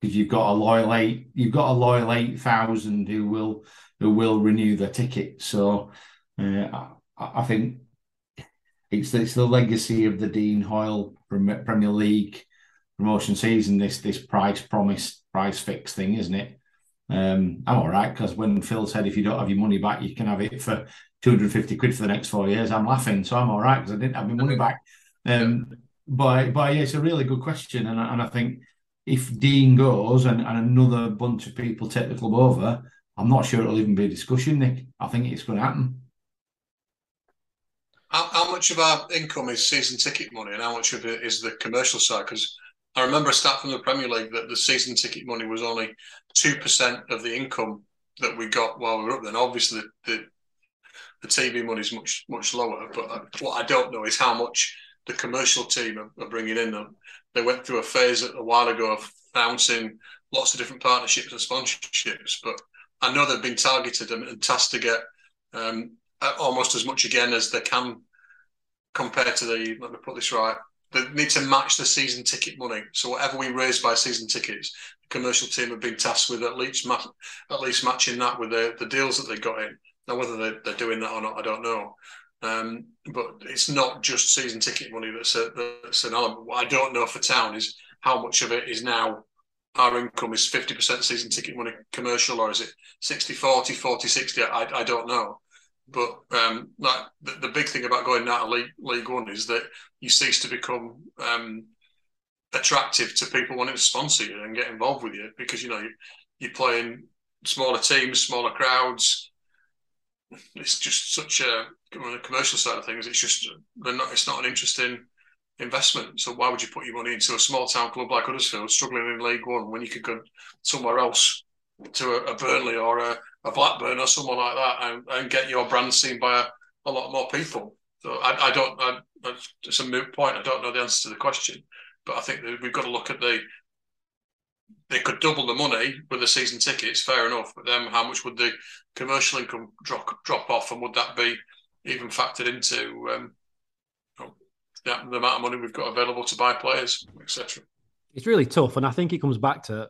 because you've got a loyal eight, you've got a loyal eight thousand who will who will renew their ticket. So uh, I, I think it's it's the legacy of the Dean Hoyle Premier League promotion season. This this price promise price fix thing, isn't it? Um, I'm all right because when Phil said if you don't have your money back, you can have it for 250 quid for the next four years. I'm laughing, so I'm all right because I didn't have my money back. Um, but but yeah, it's a really good question, and and I think if Dean goes and, and another bunch of people take the club over, I'm not sure it'll even be a discussion, Nick. I think it's going to happen. How, how much of our income is season ticket money, and how much of it is the commercial side? Because I remember a stat from the Premier League that the season ticket money was only two percent of the income that we got while we were up there. And obviously, the the TV money is much much lower. But what I don't know is how much the commercial team are, are bringing in. Them. They went through a phase a while ago of bouncing lots of different partnerships and sponsorships, but I know they've been targeted and, and tasked to get um, almost as much again as they can compared to the. Let me put this right. They need to match the season ticket money. So whatever we raise by season tickets, the commercial team have been tasked with at least ma- at least matching that with the, the deals that they got in. Now whether they, they're doing that or not, I don't know. Um, but it's not just season ticket money that's, a, that's an element. What I don't know for town is how much of it is now our income is 50% season ticket money commercial or is it 60 40 40 60 I, I don't know but um, like the, the, big thing about going out of league, league one is that you cease to become um, attractive to people wanting to sponsor you and get involved with you because you know you, you're playing smaller teams smaller crowds it's just such a on the commercial side of things it's just not it's not an interesting investment. So why would you put your money into a small town club like Huddersfield, struggling in League One, when you could go somewhere else to a, a Burnley or a, a, Blackburn or someone like that and, and, get your brand seen by a, a lot more people? So I, I don't. I, it's a moot point. I don't know the answer to the question, but I think that we've got to look at the. They could double the money with the season tickets, fair enough. But then, how much would the commercial income drop drop off, and would that be even factored into um, the, the amount of money we've got available to buy players, etc. It's really tough, and I think it comes back to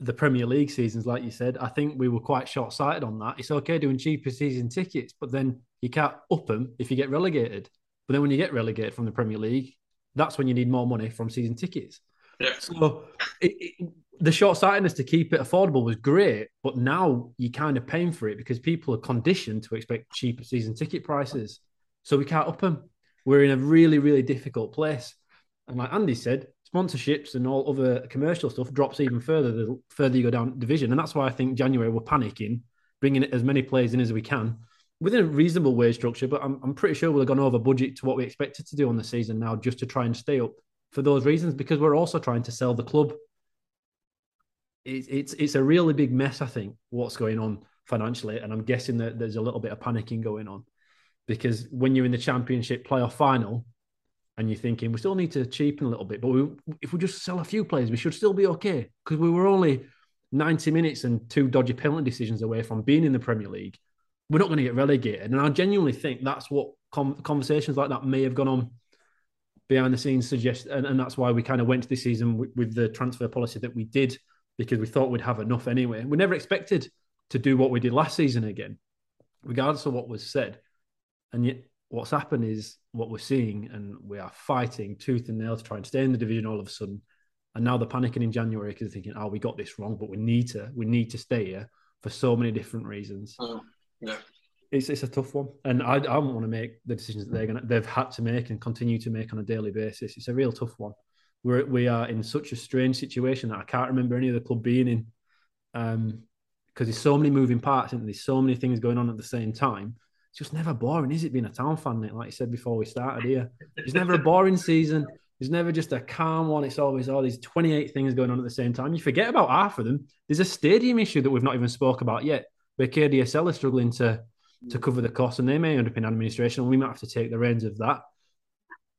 the Premier League seasons, like you said. I think we were quite short sighted on that. It's okay doing cheaper season tickets, but then you can't up them if you get relegated. But then when you get relegated from the Premier League, that's when you need more money from season tickets. Yeah. So it, the short sightedness to keep it affordable was great, but now you're kind of paying for it because people are conditioned to expect cheaper season ticket prices. So we can't up them. We're in a really, really difficult place. And like Andy said, sponsorships and all other commercial stuff drops even further the further you go down division. And that's why I think January we're panicking, bringing as many players in as we can within a reasonable wage structure. But I'm, I'm pretty sure we'll have gone over budget to what we expected to do on the season now, just to try and stay up for those reasons, because we're also trying to sell the club. It's it's it's a really big mess, I think, what's going on financially, and I'm guessing that there's a little bit of panicking going on because when you're in the championship playoff final and you're thinking we still need to cheapen a little bit, but we, if we just sell a few players, we should still be okay because we were only 90 minutes and two dodgy penalty decisions away from being in the Premier League. We're not going to get relegated, and I genuinely think that's what com- conversations like that may have gone on behind the scenes. Suggest, and, and that's why we kind of went to this season with, with the transfer policy that we did because we thought we'd have enough anyway. We never expected to do what we did last season again, regardless of what was said. And yet, what's happened is what we're seeing, and we are fighting tooth and nail to try and stay in the division all of a sudden. And now they're panicking in January because they're thinking, "Oh, we got this wrong, but we need to, we need to stay here for so many different reasons." Mm, yeah, it's it's a tough one, and I I don't want to make the decisions that they're gonna they've had to make and continue to make on a daily basis. It's a real tough one. We're we are in such a strange situation that I can't remember any of the club being in, um, because there's so many moving parts and there's so many things going on at the same time it's just never boring, is it? Being a town fan, like you said before we started here, it's never a boring season. It's never just a calm one. It's always all these 28 things going on at the same time. You forget about half of them. There's a stadium issue that we've not even spoke about yet, where KDSL is struggling to to cover the cost, and they may end up in administration, and we might have to take the reins of that.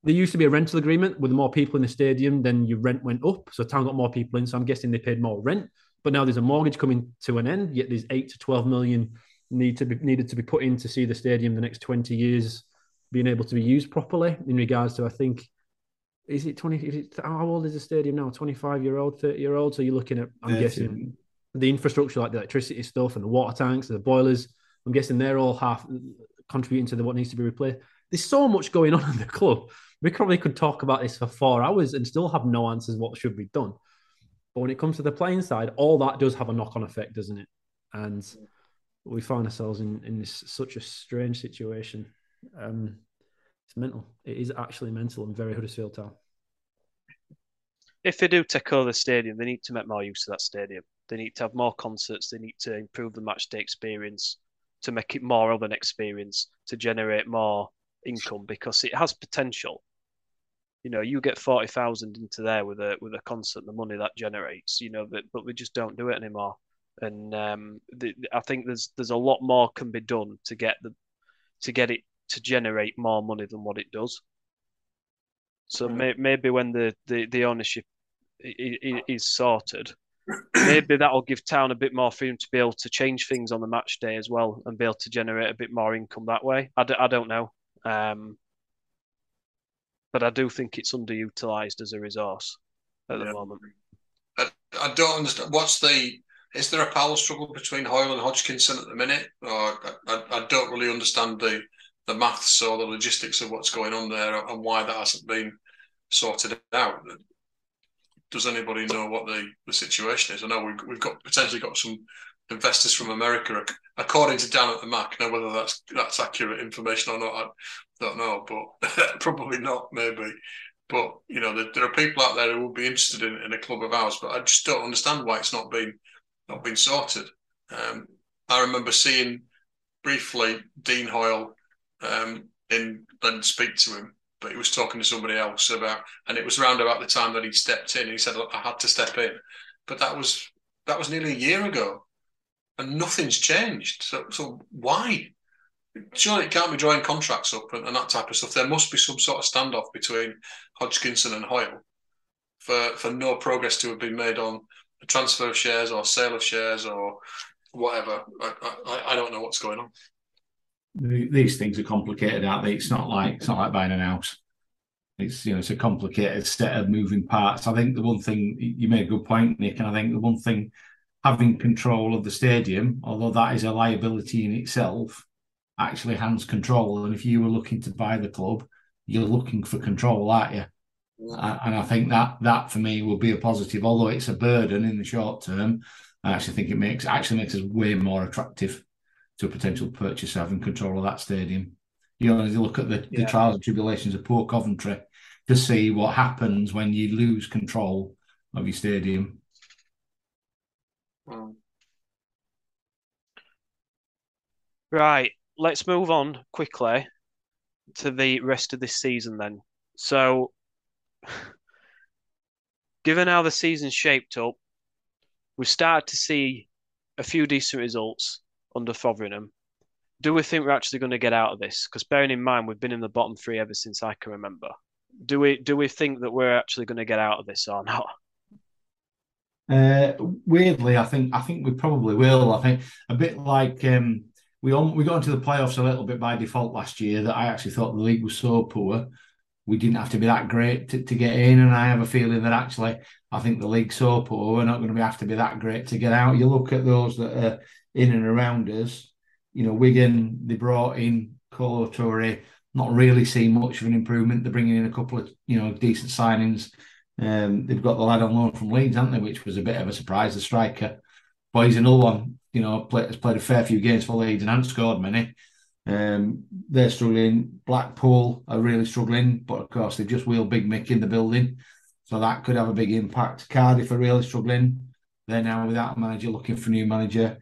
There used to be a rental agreement with more people in the stadium, then your rent went up. So town got more people in. So I'm guessing they paid more rent. But now there's a mortgage coming to an end, yet there's eight to 12 million need to be needed to be put in to see the stadium the next 20 years being able to be used properly in regards to I think is it 20 is it, how old is the stadium now 25 year old 30 year old so you're looking at I'm guessing the infrastructure like the electricity stuff and the water tanks and the boilers I'm guessing they're all half contributing to the, what needs to be replaced there's so much going on in the club we probably could talk about this for four hours and still have no answers what should be done but when it comes to the playing side all that does have a knock-on effect doesn't it and we find ourselves in in this such a strange situation. Um, it's mental. It is actually mental and very Huddersfield Town. If they do take over the stadium, they need to make more use of that stadium. They need to have more concerts. They need to improve the match day experience to make it more of an experience to generate more income because it has potential. You know, you get forty thousand into there with a with a concert, the money that generates. You know, but but we just don't do it anymore and um, the, I think there's there's a lot more can be done to get the to get it to generate more money than what it does. So mm. may, maybe when the, the, the ownership is sorted, maybe that'll give town a bit more freedom to be able to change things on the match day as well and be able to generate a bit more income that way. I d- I don't know. Um, but I do think it's underutilized as a resource at yeah. the moment. I, I don't understand. What's the is there a power struggle between Hoyle and Hodgkinson at the minute? Or I, I, I don't really understand the the maths or the logistics of what's going on there and why that hasn't been sorted out. Does anybody know what the, the situation is? I know we've, we've got potentially got some investors from America, according to Dan at the Mac. Now, whether that's that's accurate information or not, I don't know, but probably not, maybe. But you know, there, there, are people out there who would be interested in, in a club of ours, but I just don't understand why it's not been not been sorted. Um, I remember seeing briefly Dean Hoyle um, in and speak to him, but he was talking to somebody else about, and it was around about the time that he'd stepped in. He said, "Look, I had to step in," but that was that was nearly a year ago, and nothing's changed. So, so why? Surely it can't be drawing contracts up and, and that type of stuff. There must be some sort of standoff between Hodgkinson and Hoyle for for no progress to have been made on a transfer of shares or sale of shares or whatever. I, I, I don't know what's going on. These things are complicated, aren't they? It's not like it's not like buying an house. It's you know it's a complicated set of moving parts. I think the one thing you made a good point, Nick, and I think the one thing having control of the stadium, although that is a liability in itself, actually hands control. And if you were looking to buy the club, you're looking for control, aren't you? And I think that that for me will be a positive, although it's a burden in the short term. I actually think it makes actually makes us way more attractive to a potential purchaser having control of that stadium. You you look at the, yeah. the trials and tribulations of poor Coventry to see what happens when you lose control of your stadium. Right, let's move on quickly to the rest of this season then. So, given how the season's shaped up, we've started to see a few decent results under Fotheringham. Do we think we're actually going to get out of this? Because bearing in mind we've been in the bottom three ever since I can remember. Do we do we think that we're actually going to get out of this or not? Uh, weirdly, I think I think we probably will. I think a bit like um, we we got into the playoffs a little bit by default last year. That I actually thought the league was so poor we didn't have to be that great to, to get in. And I have a feeling that actually, I think the league's so poor, we're not going to have to be that great to get out. You look at those that are in and around us, you know, Wigan, they brought in Kolo Toure, not really seen much of an improvement. They're bringing in a couple of, you know, decent signings. Um, they've got the lad on loan from Leeds, haven't they? Which was a bit of a surprise, the striker. But he's another one, you know, play, has played a fair few games for Leeds and hasn't scored many. Um, they're struggling. Blackpool are really struggling, but of course they've just wheeled Big Mick in the building, so that could have a big impact. Cardiff are really struggling. They're now without a manager, looking for a new manager.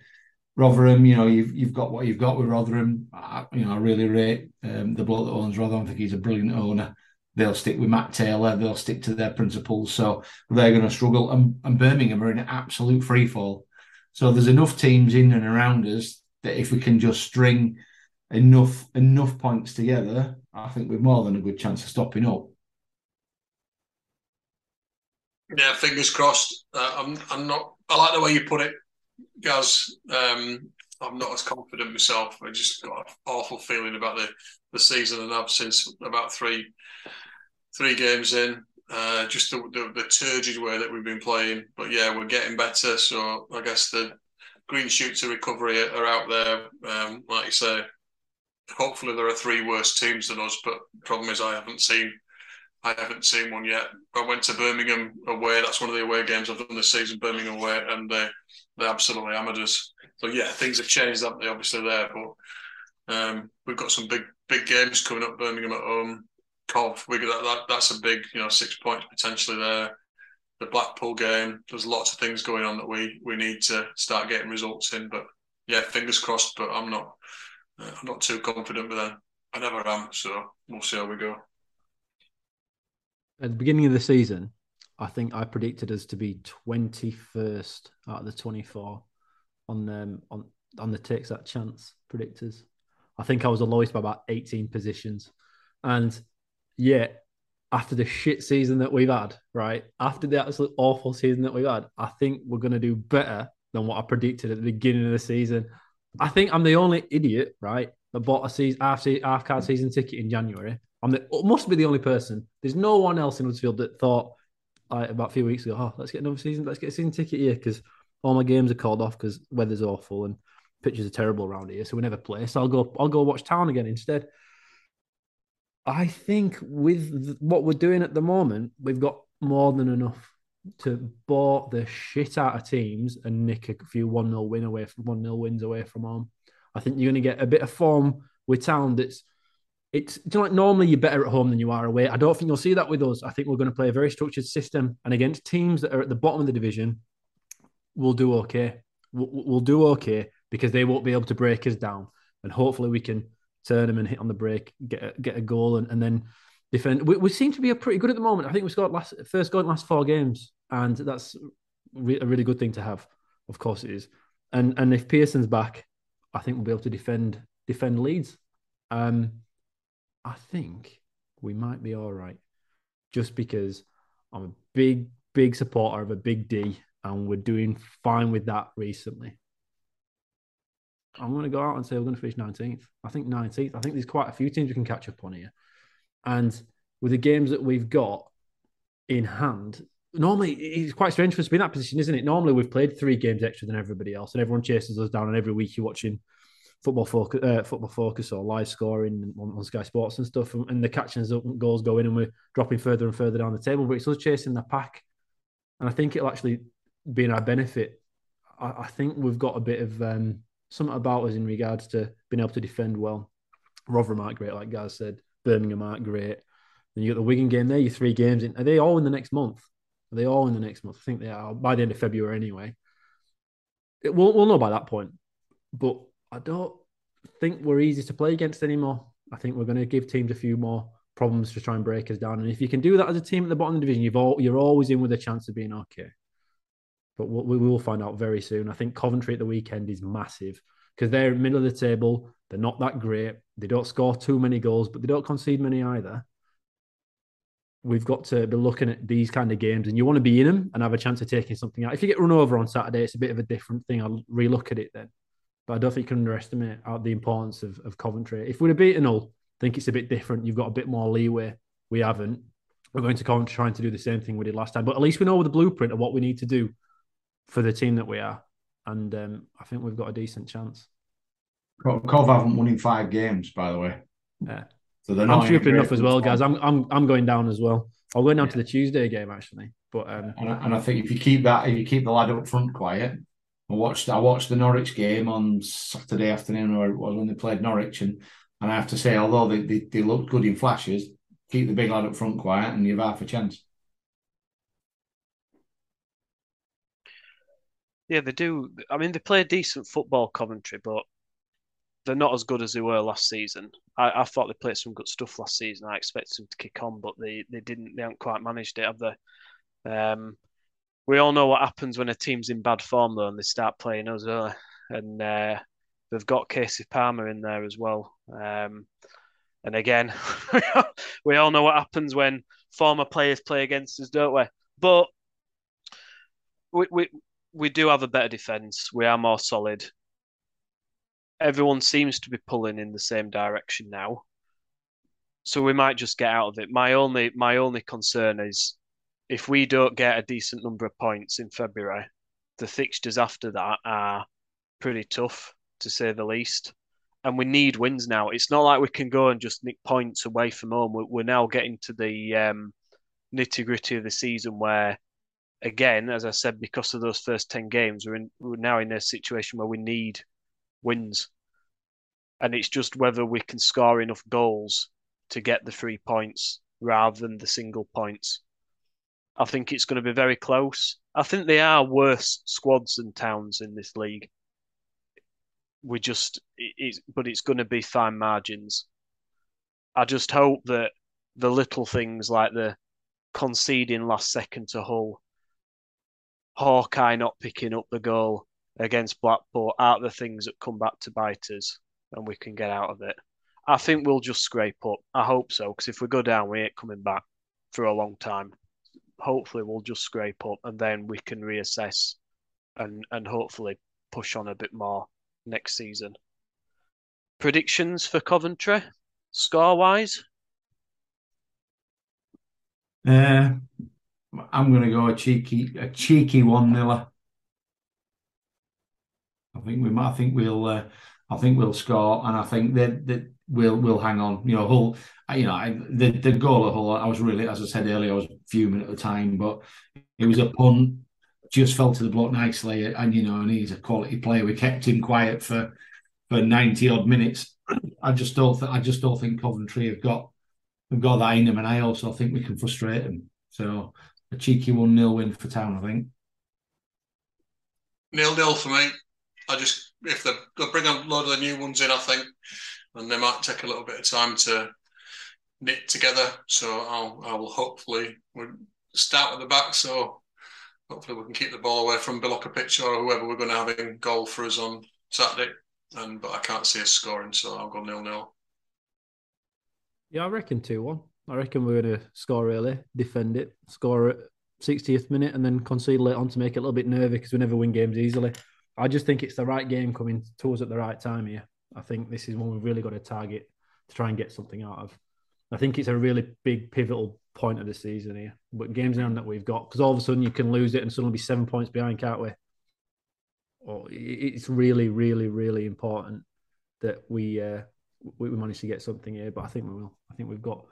Rotherham, you know, you've you've got what you've got with Rotherham. I, you know, I really rate um, the bloke that owns Rotherham. I think he's a brilliant owner. They'll stick with Matt Taylor. They'll stick to their principles. So they're going to struggle. And, and Birmingham are in absolute free fall. So there's enough teams in and around us that if we can just string enough enough points together, I think we've more than a good chance of stopping up. Yeah, fingers crossed. Uh, I'm I'm not. I like the way you put it, Gaz. Um, I'm not as confident myself. I just got an awful feeling about the the season, and I've since about three three games in. Uh, just the, the, the turgid way that we've been playing, but yeah, we're getting better. So I guess the green shoots of recovery are out there. Um, like you say, hopefully there are three worse teams than us. But problem is I haven't seen I haven't seen one yet. I went to Birmingham away. That's one of the away games I've done this season, Birmingham away, and they they're absolutely amateurs. So yeah, things have changed, haven't they? Obviously there, but um, we've got some big big games coming up. Birmingham at home, Cov. We that, that that's a big you know six points potentially there. The Blackpool game. There's lots of things going on that we we need to start getting results in. But yeah, fingers crossed. But I'm not I'm not too confident with them. I never am, so we'll see how we go. At the beginning of the season, I think I predicted us to be 21st out of the 24 on um, on on the takes that chance predictors. I think I was the lowest by about 18 positions. And yeah, after the shit season that we've had, right? After the absolute awful season that we've had, I think we're going to do better than what I predicted at the beginning of the season. I think I'm the only idiot, right, that bought a season, half, half card season ticket in January. I'm the must be the only person. There's no one else in Huddersfield that thought like, about a few weeks ago, oh, let's get another season, let's get a season ticket here because all my games are called off because weather's awful and pitches are terrible around here, so we never play. So I'll go, I'll go watch Town again instead. I think with what we're doing at the moment, we've got more than enough to bore the shit out of teams and nick a few 1 0 win away from 1 0 wins away from home. I think you're going to get a bit of form with Town that's it's you know, like normally you're better at home than you are away. I don't think you'll see that with us. I think we're going to play a very structured system, and against teams that are at the bottom of the division, we'll do okay. We'll, we'll do okay because they won't be able to break us down, and hopefully we can turn them and hit on the break, get a, get a goal, and, and then defend. We, we, seem to be a pretty good at the moment. I think we scored last first goal in last four games, and that's re- a really good thing to have. Of course, it is. And and if Pearson's back, I think we'll be able to defend defend leads. Um, I think we might be all right, just because I'm a big big supporter of a big D, and we're doing fine with that recently. I'm going to go out and say we're going to finish 19th. I think 19th. I think there's quite a few teams we can catch up on here. And with the games that we've got in hand, normally it's quite strange for us to be in that position, isn't it? Normally we've played three games extra than everybody else, and everyone chases us down, and every week you're watching football focus, uh, football focus or live scoring on, on, Sky Sports and stuff, and the catching up goals go in, and we're dropping further and further down the table. But it's us chasing the pack, and I think it'll actually be in our benefit. I, I think we've got a bit of um, something about us in regards to being able to defend well. Rotherham aren't great, like Gaz said. Birmingham aren't great. Then you got the Wigan game there. Your three games in. Are they all in the next month? Are they all in the next month? I think they are by the end of February anyway. It, we'll, we'll know by that point. But I don't think we're easy to play against anymore. I think we're going to give teams a few more problems to try and break us down. And if you can do that as a team at the bottom of the division, you've all, you're always in with a chance of being okay. But we will find out very soon. I think Coventry at the weekend is massive because they're middle of the table. They're not that great. They don't score too many goals, but they don't concede many either. We've got to be looking at these kind of games, and you want to be in them and have a chance of taking something out. If you get run over on Saturday, it's a bit of a different thing. I'll relook at it then. But I don't think you can underestimate the importance of, of Coventry. If we'd have beaten Hull, I think it's a bit different. You've got a bit more leeway. We haven't. We're going to Coventry trying to do the same thing we did last time. But at least we know the blueprint of what we need to do for the team that we are. And um, I think we've got a decent chance. Cov haven't won in five games, by the way. Yeah. So they're not I'm stupid enough as well, guys. I'm I'm I'm going down as well. I'll go down yeah. to the Tuesday game actually. But um, and, I, and I think if you keep that, if you keep the lad up front quiet, I watched I watched the Norwich game on Saturday afternoon, or it was when they played Norwich, and and I have to say, although they, they, they looked good in flashes, keep the big lad up front quiet, and you've half a chance. Yeah, they do. I mean, they play decent football, Coventry, but they're not as good as they were last season. I, I thought they played some good stuff last season. I expected them to kick on, but they, they didn't. They haven't quite managed it, have they? Um, we all know what happens when a team's in bad form though, and they start playing us. And uh, they've got Kasey Palmer in there as well. Um, and again, we all know what happens when former players play against us, don't we? But we we we do have a better defence. We are more solid everyone seems to be pulling in the same direction now. So we might just get out of it. My only my only concern is if we don't get a decent number of points in February, the fixtures after that are pretty tough to say the least. And we need wins now. It's not like we can go and just nick points away from home. We're now getting to the um, nitty gritty of the season where, again, as I said, because of those first ten games, we're in, we're now in a situation where we need wins. And it's just whether we can score enough goals to get the three points rather than the single points. I think it's going to be very close. I think they are worse squads than Towns in this league. We just, but it's going to be fine margins. I just hope that the little things like the conceding last second to Hull, Hawkeye not picking up the goal, against Blackpool are the things that come back to bite us and we can get out of it. I think we'll just scrape up. I hope so, because if we go down, we ain't coming back for a long time. Hopefully, we'll just scrape up and then we can reassess and, and hopefully push on a bit more next season. Predictions for Coventry, score wise? Uh, I'm going to go a cheeky, a cheeky one niller. I think we might. I think we'll. Uh, I think we'll score, and I think that that we'll we'll hang on. You know, Hull. You know, I, the the goal of Hull. I was really, as I said earlier, I was fuming at the time, but it was a punt. Just fell to the block nicely, and you know, and he's a quality player. We kept him quiet for for ninety odd minutes. I just don't. I just don't think Coventry have got have got that in them, and I also think we can frustrate them. So a cheeky one 0 win for Town, I think. Nil nil for me. I just if they they'll bring a lot of the new ones in, I think, and they might take a little bit of time to knit together. So I'll I will hopefully we'll start at the back. So hopefully we can keep the ball away from Biloka or whoever we're going to have in goal for us on Saturday. And but I can't see us scoring, so I'll go nil nil. Yeah, I reckon two one. I reckon we're going to score early, defend it, score at 60th minute, and then concede late on to make it a little bit nervy because we never win games easily. I just think it's the right game coming to us at the right time here. I think this is one we've really got to target to try and get something out of. I think it's a really big pivotal point of the season here. But games now that we've got, because all of a sudden you can lose it and suddenly be seven points behind, can't we? Or it's really, really, really important that we uh, we managed to get something here. But I think we will. I think we've got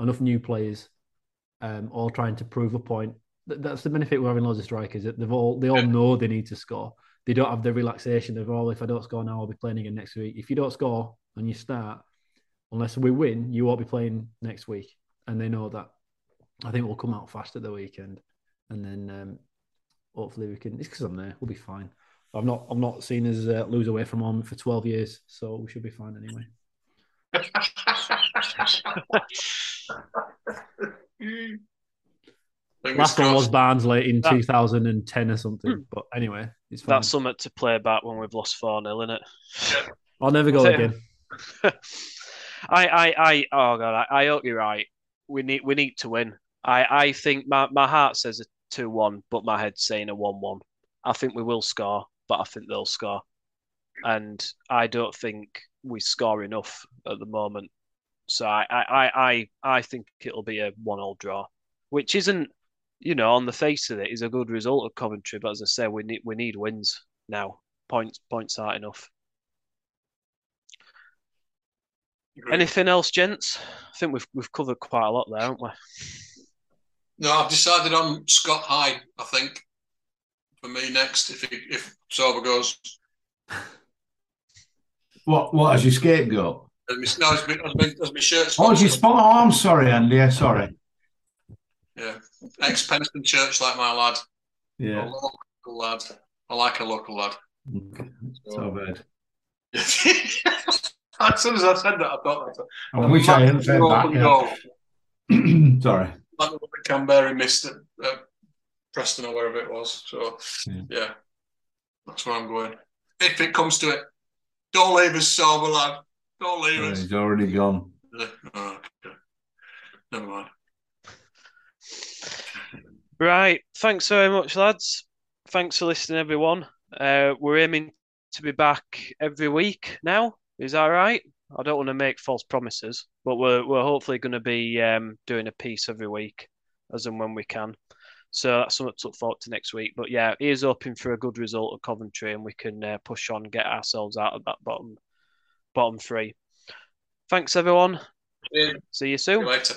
enough new players, um, all trying to prove a point. That's the benefit we're having loads of strikers. That they've all they all know they need to score. They don't have the relaxation of all. Oh, if I don't score now, I'll be playing again next week. If you don't score and you start, unless we win, you won't be playing next week, and they know that. I think we'll come out fast at the weekend, and then um, hopefully we can. It's because I'm there. We'll be fine. I've not I've not seen us uh, lose away from home for 12 years, so we should be fine anyway. Last one was Barnsley in that, 2010 or something. Hmm. But anyway, it's fine. That's something to play back when we've lost 4 0, isn't it? I'll never go again. I, I, I, oh god, I, I hope you're right. We need, we need to win. I, I think my, my heart says a two-one, but my head's saying a one-one. I think we will score, but I think they'll score, and I don't think we score enough at the moment. So I, I, I, I think it'll be a one-all draw, which isn't, you know, on the face of it, is a good result of Coventry. But as I say, we need we need wins now. Points points aren't enough. Anything else, gents? I think we've we've covered quite a lot there, haven't we? No, I've decided on Scott High. I think for me next, if he, if Sorba goes. What what as your scapegoat? My, no, as my, as my, my shirt. Oh, as your spot. Oh, I'm sorry, Andy. Yeah, sorry. Yeah, ex Penistone Church, like my lad. Yeah, a local lad. I like a local lad. Okay. So, bad. as soon as I said that, I thought that. I wish I hadn't said that. Yeah. sorry like the Canberra missed at uh, Preston or wherever it was. So yeah. yeah. that's where I'm going. If it comes to it, don't leave us Sorba, lad. Don't leave yeah, us. He's already gone. Oh, okay. Never mind. Right. Thanks very much, lads. Thanks for listening, everyone. Uh, we're aiming to be back every week now. Is that right? I don't want to make false promises, but we're we're hopefully going to be um, doing a piece every week, as and when we can. So that's something to look forward to next week. But yeah, he is hoping for a good result at Coventry, and we can uh, push on, get ourselves out of that bottom bottom three. Thanks, everyone. Yeah. See you soon. See you later.